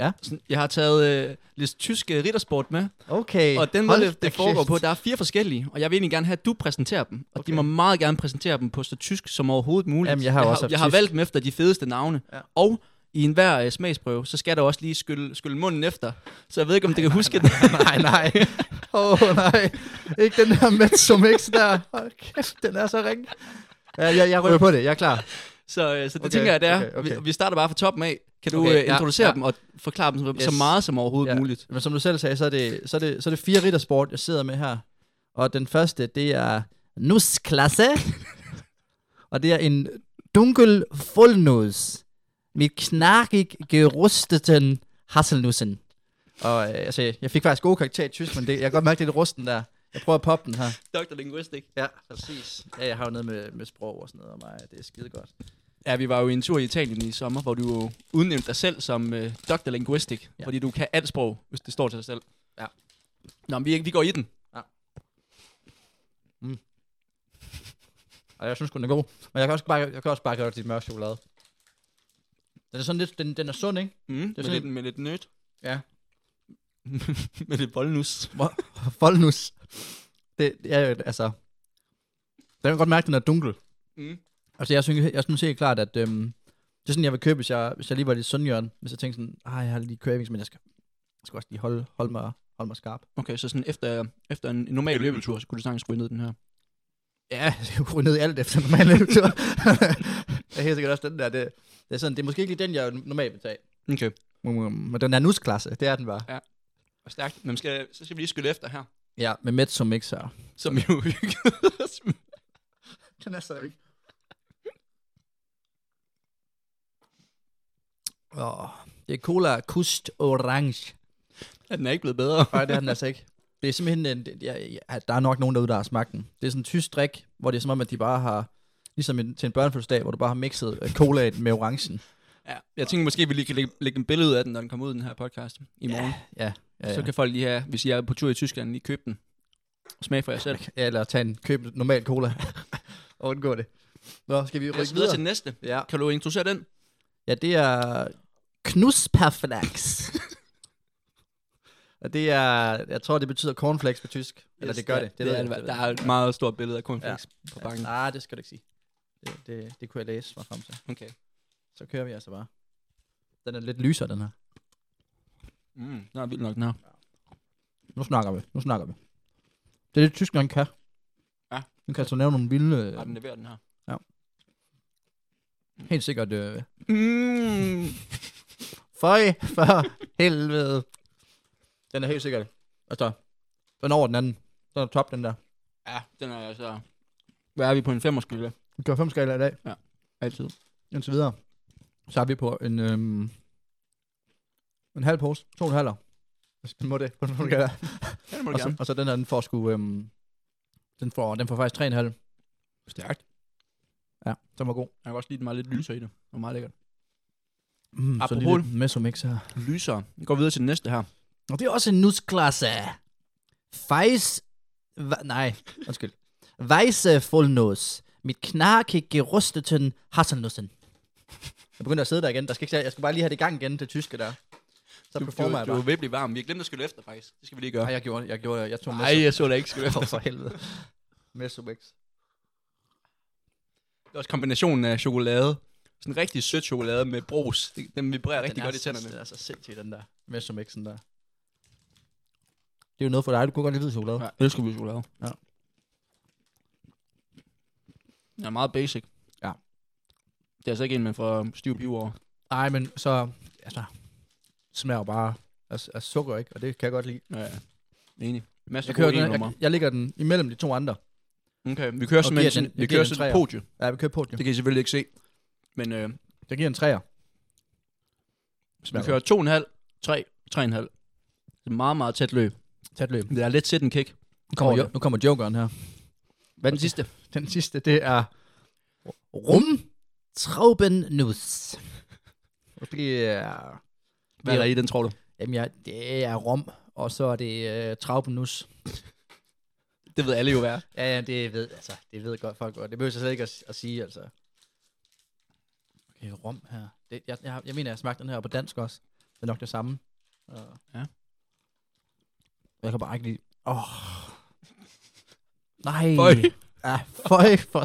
D: Ja.
E: Så jeg har taget øh, lidt tysk øh, riddersport med,
D: Okay.
E: og den måde, det, det foregår
D: kæft.
E: på, der er fire forskellige, og jeg vil egentlig gerne have, at du præsenterer dem. Og
D: Okay.
E: de må meget gerne præsentere dem på så tysk som overhovedet muligt.
D: Jamen, jeg har jo også
E: har, jeg har valgt dem efter de fedeste navne.
D: Ja.
E: Og i enhver øh, smagsprøve, så skal der også lige skylle, skylle munden efter. Så jeg ved ikke, om det kan huske det.
D: nej, nej. Åh, oh, nej. Ikke den der Mezzo Mix der. Hold kæft, den er så ringe. Ja, jeg, jeg ryger på det. Jeg er klar.
E: Så, øh, så det
D: Okay,
E: tænker jeg, det er.
D: okay, okay.
E: Vi, vi starter bare fra toppen af. Kan du
D: Okay, ja,
E: introducere
D: ja.
E: dem og forklare dem så,
D: Yes.
E: så meget som overhovedet
D: Ja.
E: muligt?
D: Men som du selv sagde, så er det, så er det, så er det fire riddersport, jeg sidder med her. Og den første, det er Nussklasse. og det er en dunkel Vollnuss med knarkig gerusteten Hasselnussen. Og øh, altså, jeg fik faktisk gode karakterer i tysk, men det, jeg kan godt mærke, det er det rusten der. Jeg prøver at poppe den her.
E: Dr. Linguistic.
D: Ja, præcis. Ja, jeg har jo noget med, med sprog og sådan noget, og mig. Det er skide godt.
E: Ja, vi var jo i en tur i Italien i sommer, hvor du jo udnævnte dig selv som uh, Dr. Linguistic,
D: Ja.
E: ja. fordi du kan alt sprog, hvis det står til dig selv.
D: Ja.
E: Nå, men vi, vi går i den.
D: Og jeg synes, den er god. Men jeg kan også bare, jeg kan også bare gøre det til mørk chokolade. Den er sådan lidt, den, den er sund, ikke?
E: Mm, det er med,
D: sådan-
E: lidt, med lidt nødt.
D: Ja.
E: med lidt boldnus.
D: Voldnus. Det, det er jo, altså... Den kan godt mærke, den er dunkel.
E: Mm.
D: Altså, jeg synes, jeg synes helt klart, at øhm, det er sådan, jeg vil købe, hvis jeg, hvis jeg lige var lidt sundjørn. Hvis jeg tænkte sådan, ej, jeg har lige cravings, men jeg skal, jeg skal også lige holde, holde, mig, holde mig skarp.
E: Okay, så sådan efter, efter en normal løbetur, så kunne du sagtens ryge ned den her.
D: Ja, jeg kunne ned i alt efter normal løbetur. jeg er helt sikkert også den der. Det, det, er sådan, det er måske ikke lige den, jeg normalt vil tage.
E: Okay.
D: Mm, Men den er nusklasse, det er den bare.
E: Og stærkt. Men skal, så skal vi lige skylle efter her.
D: Ja, med mezzo mixer.
E: Som jo
D: Den er ikke. Åh, det er cola kust orange.
E: Ja, den er ikke blevet bedre.
D: Nej, det er den altså ikke. Det er simpelthen, en, det, ja, ja, der er nok nogen derude, der har smagt den. Det er sådan en tysk drik, hvor det er som om, at de bare har, ligesom en, til en børnefødselsdag, hvor du bare har mixet øh, cola med orangen.
E: Ja, jeg tænker måske, at vi lige kan lægge, lægge en billede af den, når den kommer ud, den her podcast i morgen.
D: Ja, ja, ja.
E: Så kan folk lige have, hvis I er på tur i Tyskland, lige købe den. Smag for jer selv.
D: ja eller tage en, køb normal cola. og undgå det. Nå, skal vi rykke
E: os videre til den næste.
D: Ja.
E: Kan du introducere den?
D: Ja, det er Knusperflax. og det er, jeg tror, det betyder cornflakes på tysk. Eller det gør det.
E: Det, det,
D: ved
E: er,
D: jeg,
E: det,
D: det
E: der er et meget stort billede af cornflakes ja. på
D: Ja,
E: bakken.
D: nej, det skal du ikke sige. Det, det, det kunne jeg læse mig frem til.
E: Okay.
D: Så kører vi altså bare. Den er lidt lysere, den her.
E: Mm, den er vildt nok, den her.
D: Nu snakker vi. Nu snakker vi. Det er det, Tyskland kan.
E: Ja.
D: Nu kan jeg så lave nogle vilde...
E: Ja, den leverer den her.
D: Helt sikkert... Øh,
E: Mm.
D: Føj for helvede. Den er helt sikkert... Altså, den er over den anden. Den er top, den der.
E: Ja, den er altså... Hvad er vi på en femmerskylde?
D: Vi kører fem skala i dag.
E: Altid.
D: Indtil videre. Så er vi på en... Øhm, en halv pose. To og en halver. Hvis man må det. Hvordan må det gøre?
E: Ja, det må
D: og, så,
E: gerne.
D: og så den her, den får sgu... Øhm, den får, den får faktisk 3,5.
E: Stærkt.
D: Ja, den var god.
E: Jeg kan også lide den meget lidt lysere i det. Det var meget lækkert.
D: Mm, så
E: Apropos-
D: lille meso mix her.
E: Lysere. Vi går videre til den næste her.
D: Og det er også en nusklasse. Fejs... Va, nej, undskyld. Weisse Vollnuss mit knarkig gerusteten Hasselnussen. Jeg begynder at sidde der igen. Der skal ikke, jeg skal bare lige have det i gang igen, det tyske der. Så
E: Du,
D: performer
E: du,
D: jeg
E: du er
D: bare.
E: ved at blive varm. Vi har glemt at skylle efter, faktisk. Det skal vi lige gøre.
D: Nej, jeg gjorde, jeg gjorde, jeg tog
E: Nej, jeg så da ikke skylle efter.
D: For helvede. Meso mix.
E: Det er også kombinationen af chokolade. Sådan en rigtig sødt chokolade med brus. Det- Den vibrerer rigtig godt i tænderne.
D: Det er så sindssygt, den der meso mixen der. Det er jo noget for dig. Du kunne godt lide hvid chokolade.
E: Ja, elsker vi chokolade.
D: Ja.
E: Den er meget basic.
D: Ja.
E: Det er altså ikke en, man får stiv piv over.
D: Nej, men så... Altså, smager bare af, af sukker, ikke? Og det kan jeg godt lide.
E: Ja, ja. Enig. Masser
D: Jeg, kører den, jeg, jeg lægger den imellem de to andre.
E: Okay, vi kører
D: Og
E: simpelthen sådan,
D: den-
E: vi kører sådan et podie.
D: Ja, vi kører på det.
E: Kan I selvfølgelig ikke se. Men øh,
D: Jeg giver en træer.
E: vi kører 2,5, 3, 3,5. Det er et meget, meget tæt løb.
D: Tæt løb.
E: Det er lidt sit and kick.
D: Nu kommer, jo, nu kommer jokeren her.
E: Hvad er den sidste?
D: Den sidste, det er rum traubennuss. Og Det er...
E: Hvad er der i den, tror du?
D: Jamen, ja, det er rom og så er det øh, Traubenus.
E: Det ved alle jo hvad.
D: Ja, ja, det ved, altså, det ved godt folk godt. Det behøver jeg slet ikke at, at sige, altså. Okay, rom her. Det, jeg, jeg, jeg mener, jeg smagte den her på dansk også. Det er nok det samme. Uh,
E: Ja.
D: Jeg kan bare ikke lide... Åh. Oh. Nej.
E: Føj.
D: Ja, føj. For,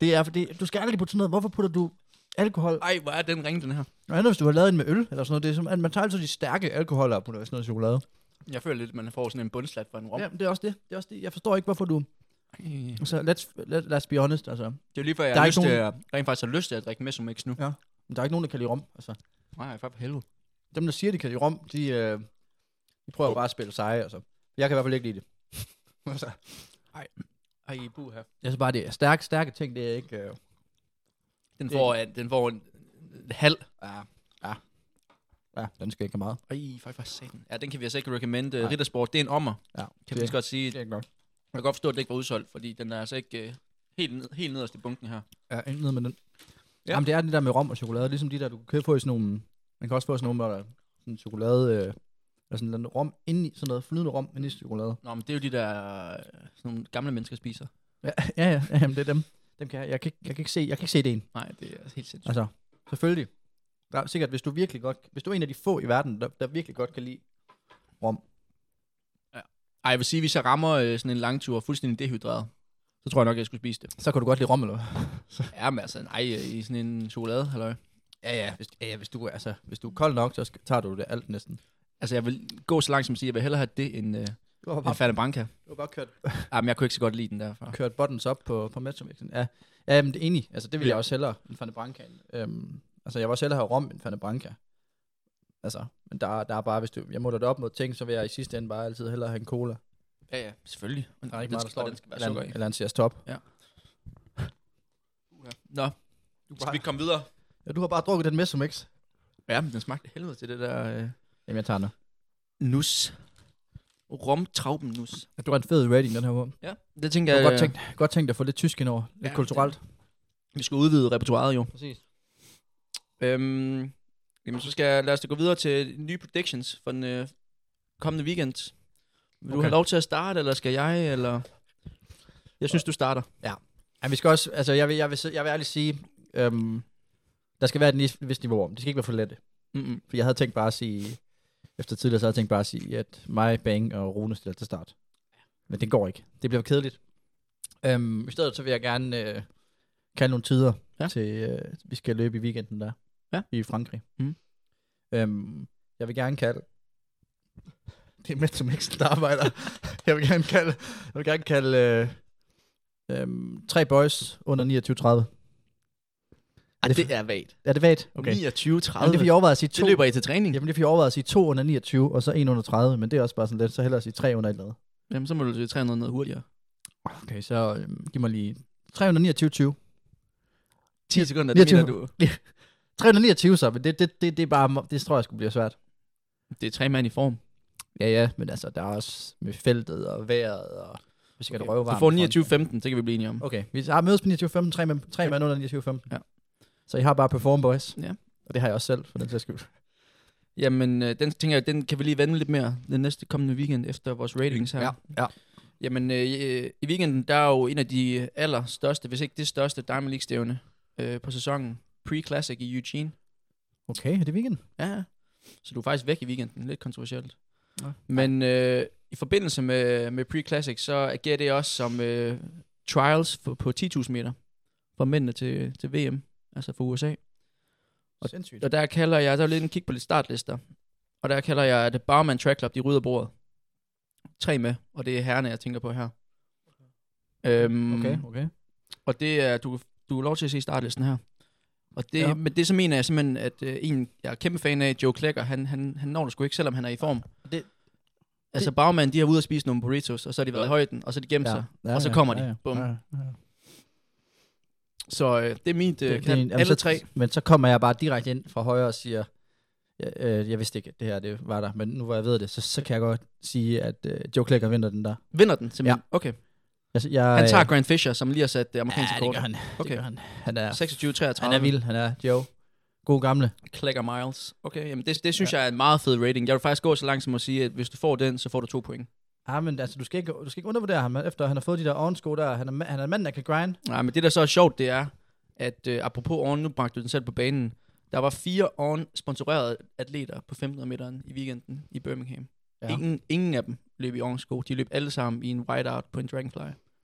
D: det er fordi, du skal aldrig putte sådan noget. Hvorfor putter du alkohol?
E: Ej, hvor er den ring, den her.
D: Hvad hvis du har lavet en med øl, eller sådan noget? Det er som, at man tager altid de stærke alkoholer putter i sådan noget chokolade.
E: Jeg føler lidt, at man får sådan en bundslat for en rom.
D: Ja, det er også det. Det er også det. Jeg forstår ikke, hvorfor du...
E: Ej.
D: Altså, let's, let, let's be honest, altså.
E: Det er jo lige før, jeg
D: Der
E: har lyst til at, rent faktisk har lyst til at drikke Mesomix nu.
D: Ja. Men der er ikke nogen, der kan lide rom, altså.
E: Nej, for helvede.
D: Dem, der siger, de kan lide rom, de, øh, de prøver bare at spille seje, altså. Jeg kan i hvert fald ikke lide det. altså,
E: Ej, buha.
D: jeg synes bare, det er stærke, stærke ting, det er ikke... Øh,
E: Den
D: Det-
E: får, øh, den får en, halv.
D: ja, ja. Ja, den skal ikke have meget.
E: Ej, fuck, for satan. Ja, den kan vi altså ikke recommende.
D: Nej.
E: Riddersport, det er en ommer,
D: Ja,
E: kan vi
D: det,
E: så godt sige.
D: det er nok.
E: Jeg kan godt forstå, at det ikke var udsolgt, fordi den er altså ikke øh, helt, ned, helt nederst i bunken her.
D: Ja, ikke noget med den.
E: Ja.
D: Ja. Jamen, det er det der med rom og chokolade, ligesom de der, du kan købe få i sådan nogle... Man kan også få sådan nogle, der er sådan chokolade... Øh, eller sådan noget rom inde i, sådan noget flydende rom inde i chokolade.
E: Nå, men det er jo de der øh, sådan nogle gamle mennesker spiser.
D: Ja, ja, ja, jamen, det er dem. Dem kan jeg, jeg, kan, ikke- jeg kan ikke se, jeg kan ikke se det en.
E: Nej, det er helt sindssygt.
D: Altså, selvfølgelig. Der er sikkert, hvis du virkelig godt, hvis du er en af de få i verden, der, der virkelig godt kan lide rom.
E: Ej, jeg vil sige, hvis jeg rammer øh, sådan en lang tur fuldstændig dehydreret, så tror jeg nok, jeg skulle spise det.
D: Så kan du godt lide rom, eller hvad?
E: Ja, men altså, nej, øh, i sådan en chokolade, halløj.
D: Ja, ja. Hvis, ja, ja, hvis, du, altså, hvis du er kold nok, så tager du det alt næsten.
E: Altså, jeg vil gå så langt som at sige, jeg vil hellere have det end, øh,
D: Du har
E: end Fanta Branca.
D: du har bare kørt,
E: Jamen, jeg kunne ikke så godt lide den derfra.
D: kørt buttons op på, på Metromixen. Ja, ja men det er enig. Altså, det vil
E: Ja.
D: jeg også hellere end Fanta Branca. Øhm, altså, jeg vil også hellere have rom end Fanta Branca. Altså, men der, er- der er bare, hvis du, jeg måler det op mod ting, så vil jeg i sidste ende bare altid hellere have en cola.
E: Ja, ja, selvfølgelig.
D: Der er ikke meget, der den.
E: den skal være
D: eller,
E: sukker
D: en,
E: i.
D: eller en CS Top.
E: Nå, skal vi komme videre?
D: Ja, du har bare drukket den med som X.
E: Ja, men den smagte helvede til det der øh,
D: Jamen, jeg tager den.
E: nus. Romtrauben nus.
D: Du har en fed rating, den her på.
E: Ja, det tænker
D: Jeg godt tænkt, godt tænkt at få lidt tysk ind over. Lidt
E: Ja,
D: ja, kulturelt.
E: vi skal udvide repertoireet jo.
D: Præcis.
E: Øhm, jamen, så skal jeg, lad os da gå videre til nye predictions for den øh, kommende weekend. Vil okay. du have lov til at starte, eller skal jeg, eller... Jeg synes, du starter.
D: Ja, vi skal også, altså jeg vil, jeg vil, jeg vil ærligt sige, øhm, der skal være et vist niveau om. Det skal ikke være for let.
E: Mm-mm.
D: For jeg havde tænkt bare at sige, efter tidligere, så havde jeg tænkt bare at sige, at mig, Bang og Rune stiller til start. Men det går ikke. Det bliver kedeligt. Øhm, I stedet så vil jeg gerne øh, kalde nogle tider
E: Ja.
D: til, øh, vi skal løbe i weekenden der.
E: Ja.
D: I Frankrig.
E: Mhm.
D: Øhm, jeg vil gerne kalde, det er med som ekstra der arbejder. jeg vil gerne kalde, jeg vil gerne kalde øh, øhm, tre boys under 29-30.
E: Ej, det er vagt.
D: Er det vagt?
E: Okay.
D: Okay.
E: 29, 30.
D: Jamen, det jeg overvejede at sige
E: det
D: to.
E: løber I til træning.
D: Jamen, det jeg overvejede at sige 2 under 29, og så 1 under 30, men det er også bare sådan lidt, så hellere sige 3 under et eller andet.
E: Jamen, så må du til 300 noget hurtigere.
D: Okay, så øhm, giv mig lige 329, 20.
E: 10 sekunder, det
D: 29.
E: mener du.
D: 329 så, men det, det, det, det er bare, det tror jeg skulle blive svært.
E: Det er tre mand i form.
D: Ja, ja, men altså, der er også med feltet og vejret, og hvis jeg kan røve
E: Du
D: varmt.
E: får
D: foran.
E: 29-15, det kan vi blive enige om.
D: Okay, vi har mødes på 29, 15, 3 mand, tre mand under 29, 15.
E: Ja.
D: Så I har bare perform, boys.
E: Ja.
D: Og det har jeg også selv, for den sags skyld.
E: Jamen, øh, den tænker jeg, den kan vi lige vende lidt mere den næste kommende weekend efter vores ratings her.
D: Ja, ja.
E: Jamen, øh, i- i weekenden, der er jo en af de allerstørste, hvis ikke det største Diamond League-stævne øh, på sæsonen. Pre-Classic i Eugene.
D: Okay, er det weekend?
E: Ja, ja. Så du er faktisk væk i weekenden. Lidt kontroversielt.
D: Nå.
E: Men øh, i forbindelse med, med Pre-Classic, så agerer det også som øh, trials for, på 10.000 meter for mændene til, til VM, altså for USA. Og-
D: Sindssygt.
E: Og der kalder jeg, der er lidt en kig på lidt startlister. Og der kalder jeg det Barman Track Club, de rydder bordet. Tre med, og det er herrene, jeg tænker på her. Øhm,
D: Okay, okay.
E: Og det er, du, du er lov til at se startlisten her. Og det, ja.
D: Ja.
E: Men det så mener jeg simpelthen, at øh, en, jeg er kæmpe fan af, Joe Klecker, han, han, han når det sgu ikke, selvom han er i form.
D: Det-
E: altså bagmanden, de har ude at spise nogle burritos, og så har de været i højden, og så har de gemt sig. og så kommer de. Bum.
D: Ja, ja.
E: Så øh, det er mit øh,
D: jamen,
E: Alle
D: så-
E: tre.
D: Men så kommer jeg bare direkte ind fra højre og siger, jeg, øh, jeg vidste ikke, at det her det var der, men nu hvor jeg ved det, så, så kan jeg godt sige, at øh, Joe Klecker vinder den der.
E: Vinder den simpelthen. Ja. Okay.
D: Jeg, jeg,
E: Han tager
D: øh,
E: Grant Fisher, som lige har sat det amerikanske
D: ja, det
E: kort.
D: gør han.
E: Okay.
D: Det gør han. Han er,
E: 26-33.
D: han er vild, han er Joe. God gamle.
E: Clicker Miles. Okay, jamen det, det synes ja. jeg er en meget fed rating. Jeg vil faktisk gå så langt som at sige, at hvis du får den, så får du to point.
D: Ja, men altså, du skal ikke, du skal ikke undervurdere ham, efter han har fået de der ovensko der. Han er, han er manden, der kan grind.
E: Nej, men det der så er sjovt, det er, at øh, apropos Orn, nu bragte du den selv på banen, der var fire Orn sponsorerede atleter på 1500 meteren i weekenden i Birmingham.
D: Ja.
E: Ingen, ingen af dem løb i Orn sko. De løb alle sammen i en whiteout på en Dragonfly.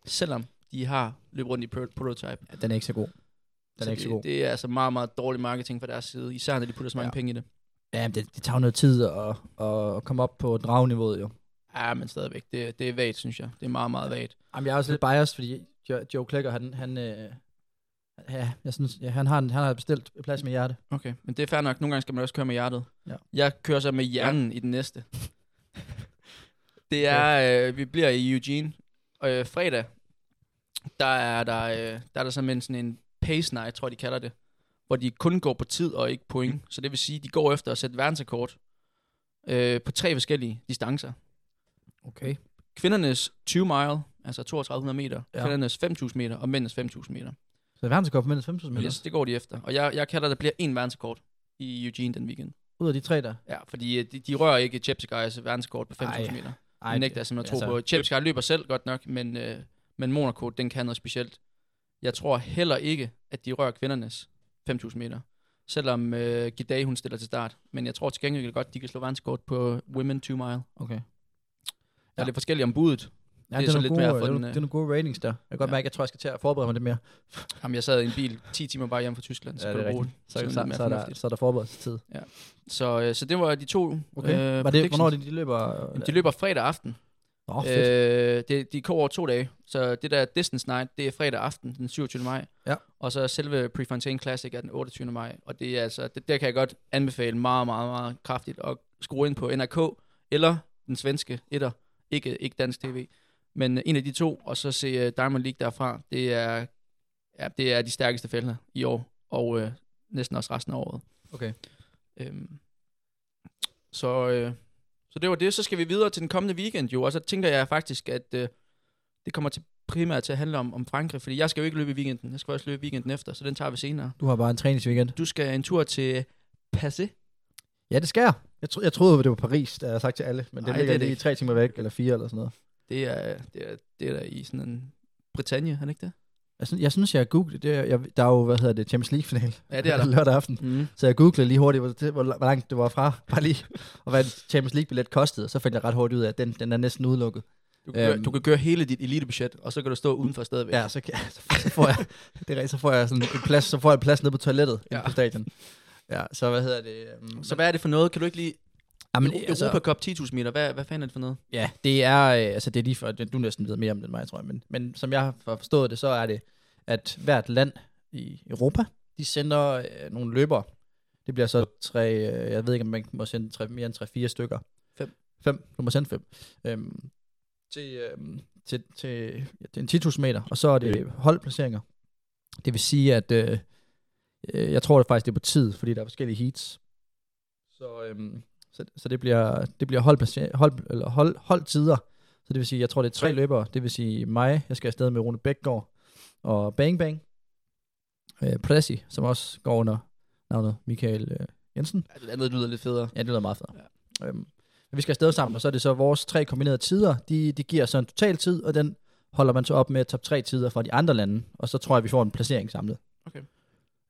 E: Selvom de har løbet rundt i pro- prototype.
D: Ja, den er ikke så god. Den
E: så
D: er ikke så
E: det,
D: god.
E: det er altså meget, meget dårlig marketing fra deres side. Især når de putter så mange
D: Ja.
E: penge i det.
D: Ja, det, det tager noget tid at, at, at komme op på dragniveauet, jo.
E: Ja, men stadigvæk. Det, det er vagt, synes jeg. Det er meget, meget vagt.
D: Jamen, jeg er også lidt biased, fordi Joe, Joe Klecker, han, han, øh, ja, jeg synes, ja, han, har, han har bestilt plads med hjerte.
E: Okay, men det er fair nok. Nogle gange skal man også køre med hjertet.
D: Ja.
E: Jeg kører så med hjernen ja. i den næste. det er, øh, vi bliver i Eugene. Og øh, fredag, der er der, øh, der er der simpelthen sådan en pace night, tror jeg, de kalder det. Hvor de kun går på tid og ikke point. Så det vil sige, de går efter at sætte verdensrekord øh, på tre forskellige distancer.
D: Okay.
E: Kvindernes 20 mile, altså 3200 meter.
D: Ja.
E: Kvindernes 5000 meter og mændenes 5000 meter.
D: Så verdenskort på mindst 5.000 meter.
E: Yes, det går de efter. Og jeg, jeg kalder, der bliver en verdensrekord i Eugene den weekend.
D: Ud af de tre der.
E: Ja, fordi øh, de, de rører ikke Cheptegei's verdensrekord på 5.000
D: Ej.
E: meter.
D: Ej,
E: Det nægter jeg simpelthen at tro på. Cheptegei løber selv godt nok, men, øh, men Monaco, den kan noget specielt. Jeg tror heller ikke, at de rører kvindernes 5.000 meter. Selvom øh, Gidei, hun stiller til start. Men jeg tror til gengæld godt, de kan slå verdensrekord på Women 2 Mile.
D: Okay.
E: Der
D: Ja.
E: er lidt forskelligt om budet.
D: Ja,
E: Det er
D: det, er
E: lidt
D: lidt
E: mere
D: gode,
E: for
D: det,
E: den, øh,
D: det er nogle gode ratings der. Jeg kan godt
E: Ja.
D: mærke, at jeg tror, jeg skal til at forberede mig lidt mere.
E: Jamen, jeg sad i en bil 10 timer bare hjem fra Tyskland, så
D: Ja,
E: ja,
D: det er
E: det
D: rigtigt. Så,
E: Så,
D: så,
E: så,
D: er der, så er der forberedelsestid.
E: Så, øh, så det var de to
D: Okay.
E: øh,
D: Var det, hvornår de, de løber?
E: De løber fredag aften.
D: Åh, oh, fedt.
E: Øh, det, de går over to dage. Så det der Distance Night, det er fredag aften, den 27. maj.
D: Ja.
E: Og så selve Prefontaine Classic er den 28. maj. Og det er altså, det, der kan jeg godt anbefale meget, meget, meget kraftigt at skrue ind på NRK eller den svenske etter. Ikke, ikke dansk tv. Men en af de to, og så se uh, Diamond League derfra. Det er, ja, det er de stærkeste felter i år. Og øh, næsten også resten af året.
D: Okay.
E: Øhm, så, øh, så det var det. Så skal vi videre til den kommende weekend jo. Og så tænker jeg faktisk, at øh, det kommer til primært til at handle om, om Frankrig. Fordi jeg skal jo ikke løbe i weekenden. Jeg skal også løbe weekenden efter, så den tager vi senere.
D: Du har bare en træningsweekend.
E: Du skal en tur til Passé.
D: Ja, det skal jeg. Tro, jeg troede, det var Paris, der jeg har sagt til alle. Men det
E: Ej,
D: ligger
E: det er det
D: lige
E: ikke.
D: tre timer væk, eller fire eller sådan noget.
E: Det er, det er, det er der i sådan en Bretagne, er det ikke det?
D: Jeg synes, jeg, synes, jeg googlede, det, er- jeg, der er jo, hvad hedder det, Champions League-final.
E: Ja, det er der.
D: lørdag aften.
E: Mm.
D: Så jeg googlede lige hurtigt, hvor, det, hvor, hvor langt det var fra, bare lige, og hvad en Champions League-billet kostede, og så fandt jeg ret hurtigt ud af, at den, den er næsten udelukket.
E: Du, kan
D: Øhm.
E: du kan køre hele dit elitebudget, og så kan du stå udenfor stadigvæk.
D: Ja, så, kan, så, får jeg, det er så får jeg sådan en plads, så får jeg en plads nede på toilettet. Ja. på stadion. Ja, så hvad hedder det? Um,
E: Så hvad er det for noget? Kan du ikke lige...
D: jamen,
E: Europa
D: altså,
E: Cup 10.000 meter, hvad, hvad fanden er det for noget?
D: Ja, det er, øh, altså det er lige for, du næsten ved mere om det end mig, tror jeg, men, men som jeg har forstået det, så er det, at hvert land i Europa, de sender øh, nogle løbere. Det bliver så tre, øh, jeg ved ikke, om man må sende tre, mere end tre-fire stykker.
E: Fem.
D: Fem, du må sende fem. Øhm, til, øhm, til, til, ja, det er en 10.000 meter, og så er det holdplaceringer. Det vil sige, at øh, jeg tror det faktisk, det er på tid, fordi der er forskellige heats. Så, øhm, så, så det bliver, det bliver hold, hold, eller hold, holdtider. Så det vil sige, jeg tror, det er tre løbere. Det vil sige mig, jeg skal afsted med Rune Bækgaard og Bang Bang. Øh, Presi, som også går under navnet Michael øh, Jensen.
E: Ja, det andet lyder lidt federe.
D: Ja, det lyder meget fedt. Ja. Øhm, men vi skal afsted sammen, og så er det så vores tre kombinerede tider. De, de giver så en total tid, og den holder man så op med top tre tider fra de andre lande. Og så tror jeg, vi får en placering samlet.
E: Okay.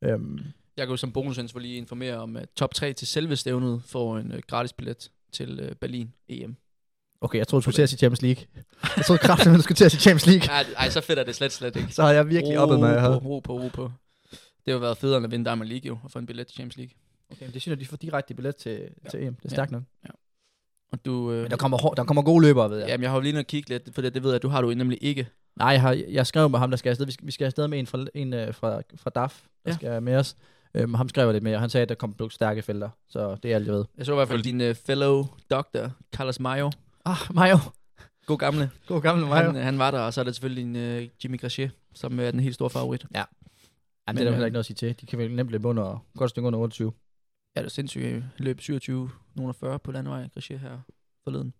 D: Øhm,
E: Jeg kan jo som bonusinfo lige informere om, at top 3 til selve stævnet får en uh, gratis billet til uh, Berlin EM.
D: okay, jeg troede, du skulle til at sige Champions League. Jeg troede kraftigt, at du skulle til at sige Champions League.
E: Ej, ej, så fedt er det slet, slet ikke.
D: Så har jeg virkelig oppet mig.
E: Ro, på, ro på, ro på. Det har været federe end at vinde Diamond League jo, og få en billet til Champions League.
D: Okay, men det synes jeg, de får direkte billet til, ja. til EM. Det er
E: Ja.
D: stærkt nok.
E: Og du... Øh,
D: Men der kommer, hår- der kommer gode løbere, ved jeg.
E: Jamen, jeg har jo lige nødt kigge lidt, for det, det ved jeg, at du har du nemlig ikke.
D: Nej, jeg, har, jeg skrev med ham, der skal afsted. Vi skal, vi skal afsted med en fra, en, øh, fra, fra DAF, der
E: Ja.
D: skal med os. Øhm, ham skrev jeg lidt med, og han sagde, at der kom stærke felter. Så det er alt, jeg ved.
E: Jeg så i hvert fald din uh, fellow doctor, Carlos Mayo.
D: Ah, Mayo.
E: God gamle.
D: God gamle Mayo.
E: Han, øh, han var der, og så er der selvfølgelig en uh, Jimmy Grachet, som er den helt store favorit.
D: Jamen,
E: Men,
D: det er der
E: øh,
D: heller ikke noget at sige til. De kan vel nemt løbe under, godt stykke under 28.
E: Ja, det er sindssygt. Han løb 27, nogen 40 på landevej, Grachet her forleden.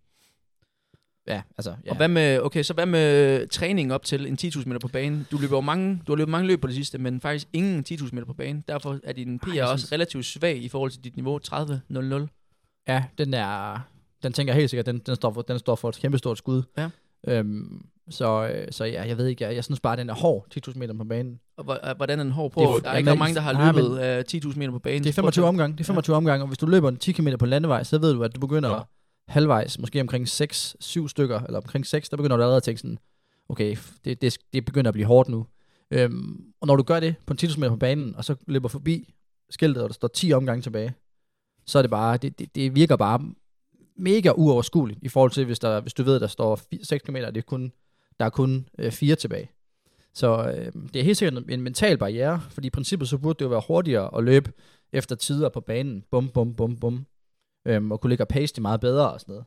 D: ja, altså, ja.
E: Og hvad med, okay, så hvad med træning op til en 10.000 meter på banen? Du løber mange, du har løbet mange løb på det sidste, men faktisk ingen 10.000 meter på banen. Derfor er din PR
D: Ej, jeg
E: også
D: synes-
E: relativt svag i forhold til dit niveau 30.00.
D: Ja, den er, den tænker jeg helt sikkert, den, den, står, for, den står for et kæmpe stort skud.
E: Ja.
D: Øhm, så, øh, så ja, jeg ved ikke, jeg, jeg synes bare, den er hård, 10.000 meter på banen.
E: Og øh, hvordan er den hård på?
D: Det er-
E: der er ikke ret mange, der har
D: nej, men-
E: løbet øh, 10.000 meter på banen.
D: Det er 25 omgang, det er 25 ja. omgang, og hvis du løber en 10 km på landevej, så ved du, at du begynder
F: Ja.
D: halvvejs, måske omkring 6-7 stykker, eller omkring 6, der begynder du allerede at tænke sådan, okay, det, det, det begynder at blive hårdt nu. Øhm, og når du gør det på en 10 meter på banen, og så løber forbi skiltet, og der står 10 omgange tilbage, så er det bare, det, det, det virker bare mega uoverskueligt, i forhold til, hvis, der, hvis du ved, der står 6 km, det er kun, der er kun øh, 4 tilbage. Så øh, det er helt sikkert en mental barriere, fordi i princippet så burde det jo være hurtigere at løbe efter tider på banen, bum, bum, bum, bum, øhm, og kunne ligge og pace det meget bedre og sådan noget.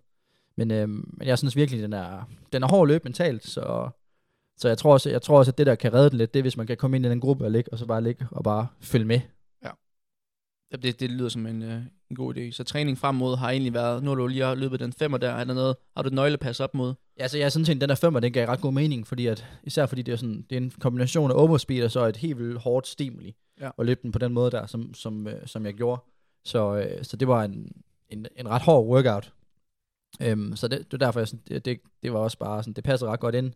D: Men, øhm, men jeg synes virkelig, den er, den er hård at løbe mentalt, så, så jeg, tror også, jeg tror også, at det der kan redde den lidt, det er, hvis man kan komme ind i den gruppe og ligge, og så bare ligge og bare følge med.
E: Ja, det, det lyder som en, øh, en god idé. Så træning frem mod har egentlig været, nu har du lige løbet den femmer der, er der noget, har du et nøglepas op mod?
D: Ja, så jeg synes egentlig, den der femmer, den gav ret god mening, fordi at, især fordi det er, sådan, det er en kombination af overspeed og så et helt vildt hårdt stimuli,
E: Ja.
D: og løbe den på den måde der, som, som, øh, som jeg gjorde. Så, øh, så det var en, en, en ret hård workout. Øhm, så det, det var derfor, jeg, sådan, det, det, det var også bare sådan, det passer ret godt ind.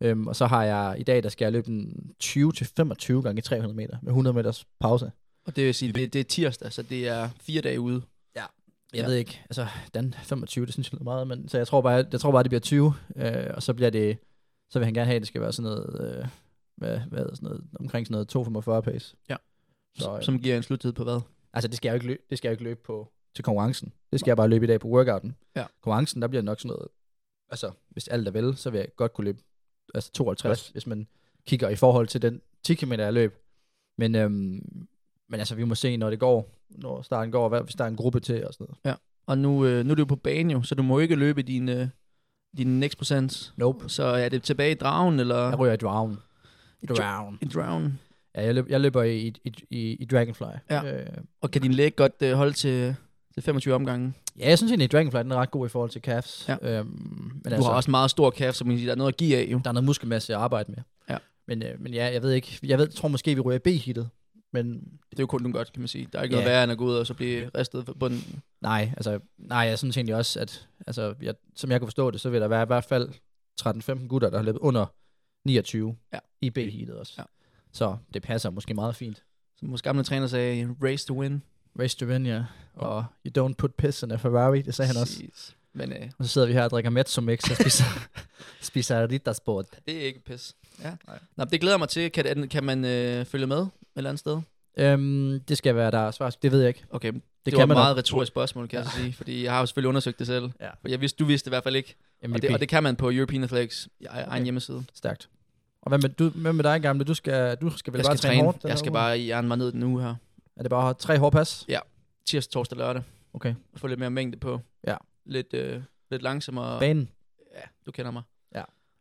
D: Øhm, og så har jeg, i dag, der skal jeg løbe en 20-25 gange 300 meter, med 100 meters pause.
E: Og det vil sige, det, det er tirsdag, så det er fire dage ude.
D: Jeg
E: Ja.
D: ja. ved ikke, altså den 25, det synes jeg lyder meget, men så jeg tror bare, jeg tror bare, det bliver 20, øh, og så bliver det, så vil han gerne have, at det skal være sådan noget, øh, hvad, hvad, sådan noget omkring sådan noget 245 pace.
E: Ja.
D: Så, øh,
E: Som giver en sluttid på hvad?
D: altså det skal jeg jo ikke løbe, det skal jeg ikke løbe på til konkurrencen. Det skal jeg bare løbe i dag på workouten.
E: Ja.
D: Konkurrencen, der bliver nok sådan noget, altså hvis alt er vel, så vil jeg godt kunne løbe altså 52, hvis man kigger i forhold til den 10 km jeg løb. Men, øhm, men altså vi må se, når det går, når starten går, hvad, hvis der er en gruppe til og sådan noget.
E: Og nu, øh, nu er du på bane jo, så du må ikke løbe din, øh, din next procent.
D: Nope.
E: Så er det tilbage i dragen, eller
D: Jeg ryger i Drown.
E: I
D: Drown.
E: i dragen?
D: Ja, jeg, løb, jeg løber i, i, i, i Dragonfly.
E: Ja.
D: Øh,
E: Og kan din læg godt øh, holde til, til 25 omgange?
D: ja, jeg synes egentlig, at Dragonfly den er ret god i forhold til calves.
E: Ja.
D: Øhm, men
E: Du
D: altså,
E: har også meget stor calf, så man kan sige, der er noget at give af jo.
D: der er noget muskelmasse at arbejde med.
E: Ja.
D: Men, øh, men ja, jeg ved ikke. Jeg ved, tror måske, vi ryger B-hittet. Men
E: Det er jo kun godt, kan man sige. Der er ikke
D: Ja.
E: noget værre end at gå ud og så blive ristet på bunden.
D: nej, altså, nej, jeg synes egentlig også, at altså, jeg, som jeg kan forstå det, så vil der være i hvert fald 13-15 gutter, der har løbet under 29
E: Ja.
D: i B-hittet også.
E: Ja.
D: Så det passer måske meget fint.
E: Som vores gamle træner sagde, race to win.
D: Race to win, ja. Og you don't put piss in a Ferrari, det sagde han også.
E: Men øh,
D: Og så sidder vi her og drikker Mezzomix og spiser, spiser Rittersport.
E: det er ikke pis. Ja.
D: Nej.
E: Nå, det glæder mig til. Kan, kan man øh, følge med eller andet sted?
D: Øhm, det skal være der er svar. Det ved jeg ikke.
E: Okay, det,
D: Det,
E: det var
D: kan
E: et
D: man
E: meget retorisk spørgsmål, kan ja. jeg så sige. Fordi jeg har jo selvfølgelig undersøgt det selv.
D: Ja.
E: For jeg vidste, du vidste det i hvert fald ikke.
D: MVP.
E: Og det, og det kan man på European Athletics egen
D: Okay.
E: hjemmeside.
D: Stærkt. Og hvad med, du, hvad med dig, gamle? Du skal, du skal vel
E: Jeg
D: bare
E: skal
D: træne,
E: træne.
D: hårdt?
E: Jeg skal
D: uge?
E: bare jern mig ned den uge her.
D: Er det bare tre hårde pas?
E: Tirsdag, torsdag, lørdag.
D: Okay.
E: Få lidt mere mængde på.
D: Ja.
E: Lidt, øh, lidt langsommere.
D: Banen?
E: Ja, du kender mig.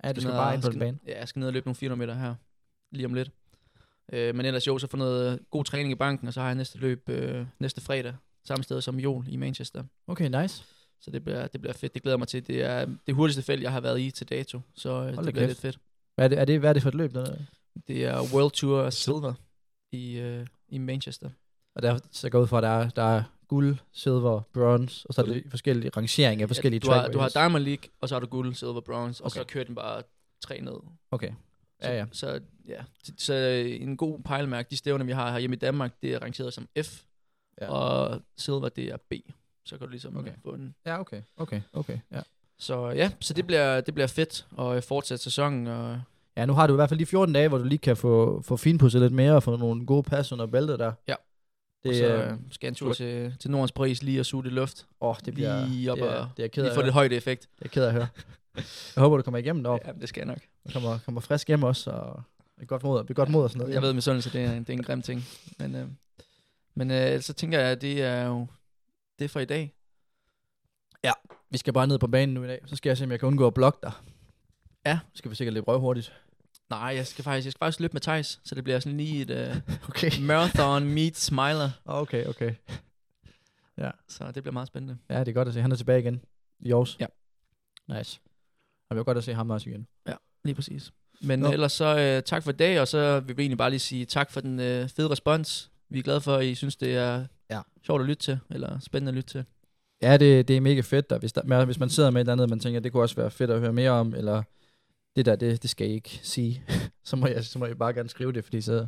D: Ja, du skal
E: ned
D: bare
E: og-
D: ind på den bane.
E: Ja, jeg skal ned og løbe nogle 400 meter her. Lige om lidt. Øh, men ellers jo, så få noget god træning i banken, og så har jeg næste løb øh, næste fredag. Samme sted som Jol i Manchester.
D: Okay, nice.
E: Så det bliver, det bliver fedt. Det glæder mig til. Det er det hurtigste felt, jeg har været i til dato. Så øh,
D: da
E: det bliver
D: kæft.
E: lidt fedt.
D: Hvad er det, er det, hvad er det for et løb? Der?
E: Det er World Tour Silver i, øh, i Manchester.
D: Og der, så går ud fra, at der er, der er guld, silver, bronze, og så er det forskellige rangeringer af forskellige
E: du, har, du har. Diamond League, og så har du guld, silver, bronze, og så
D: Okay.
E: kører den bare tre ned.
D: Okay.
E: Så,
D: Ja, ja.
E: Så, ja. Så, så en god pejlemærke, de stævner, vi har her hjemme i Danmark, det er rangeret som F,
D: Ja.
E: og silver, det er B. Så kan du ligesom
D: Okay.
E: okay. få en...
D: Ja, okay. Okay, okay. Ja.
E: Så ja, så det bliver, det bliver fedt at fortsætte sæsonen, og
D: ja, nu har du i hvert fald de 14 dage, hvor du lige kan få, få finpudset lidt mere og få nogle gode pas under bæltet der.
E: Ja.
D: Det,
E: og så
D: øh,
E: øh, skal en tur til, til Nordens Pris lige at suge det luft.
D: åh, det bliver,
E: lige op
D: det, er,
E: og
D: det er ked
E: Lige få lidt højde effekt.
D: Det er ked af at høre. Jeg håber, du kommer igennem deroppe.
E: Ja, det skal jeg nok.
D: og kommer, kommer frisk hjem også, og et godt mod, er godt mod og sådan noget.
E: Jeg ved med sådan, det er, det er en grim ting. Men, øh, men øh, så tænker jeg, at det er jo det er for i dag.
D: Vi skal bare ned på banen nu i dag, så skal jeg se, om jeg kan undgå at blokke dig.
E: Ja.
D: Så skal vi sikkert løbe røvhurtigt.
E: Nej, jeg skal faktisk, jeg skal faktisk løbe med Thijs, så det bliver sådan lige et øh,
D: Okay.
E: marathon meet smiler.
D: Okay, okay.
E: Så det bliver meget spændende.
D: Ja, det er godt at se. Han er tilbage igen i Aarhus.
E: Ja.
D: Nice. Jeg vil godt at se ham også igen.
E: Lige præcis. Men
D: Nå.
E: Ellers så øh, tak for i dag, og så vil vi egentlig bare lige sige tak for den øh, fede respons. Vi er glade for, at I synes, det er
D: Ja.
E: sjovt at lytte til, eller spændende at lytte til.
D: Ja, det, det er mega fedt, og hvis, der, hvis man sidder med et eller andet, man tænker, det kunne også være fedt at høre mere om, eller det der, det, det skal I ikke sige, så må, jeg, så må I bare gerne skrive det, fordi så,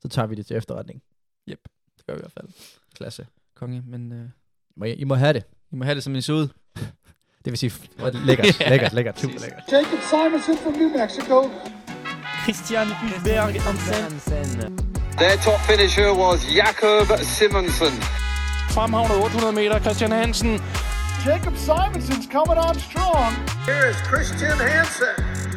D: så tager vi det til efterretning.
E: Det gør vi i hvert fald.
D: Klasse.
E: Konge, men øh,
D: Må I, I må have det.
E: I må have det som en ud.
D: Det vil sige, lækkert, lækkert, lækkert, super lækkert.
A: Jacob Simonson from New Mexico.
B: Christian Hulberg Hansen.
C: Their top finisher was Jakob Simonsen.
B: Fremhavnet 800 meter, Christian Hansen.
A: Jacob Simonson's coming on strong.
H: Here is Christian Hansen.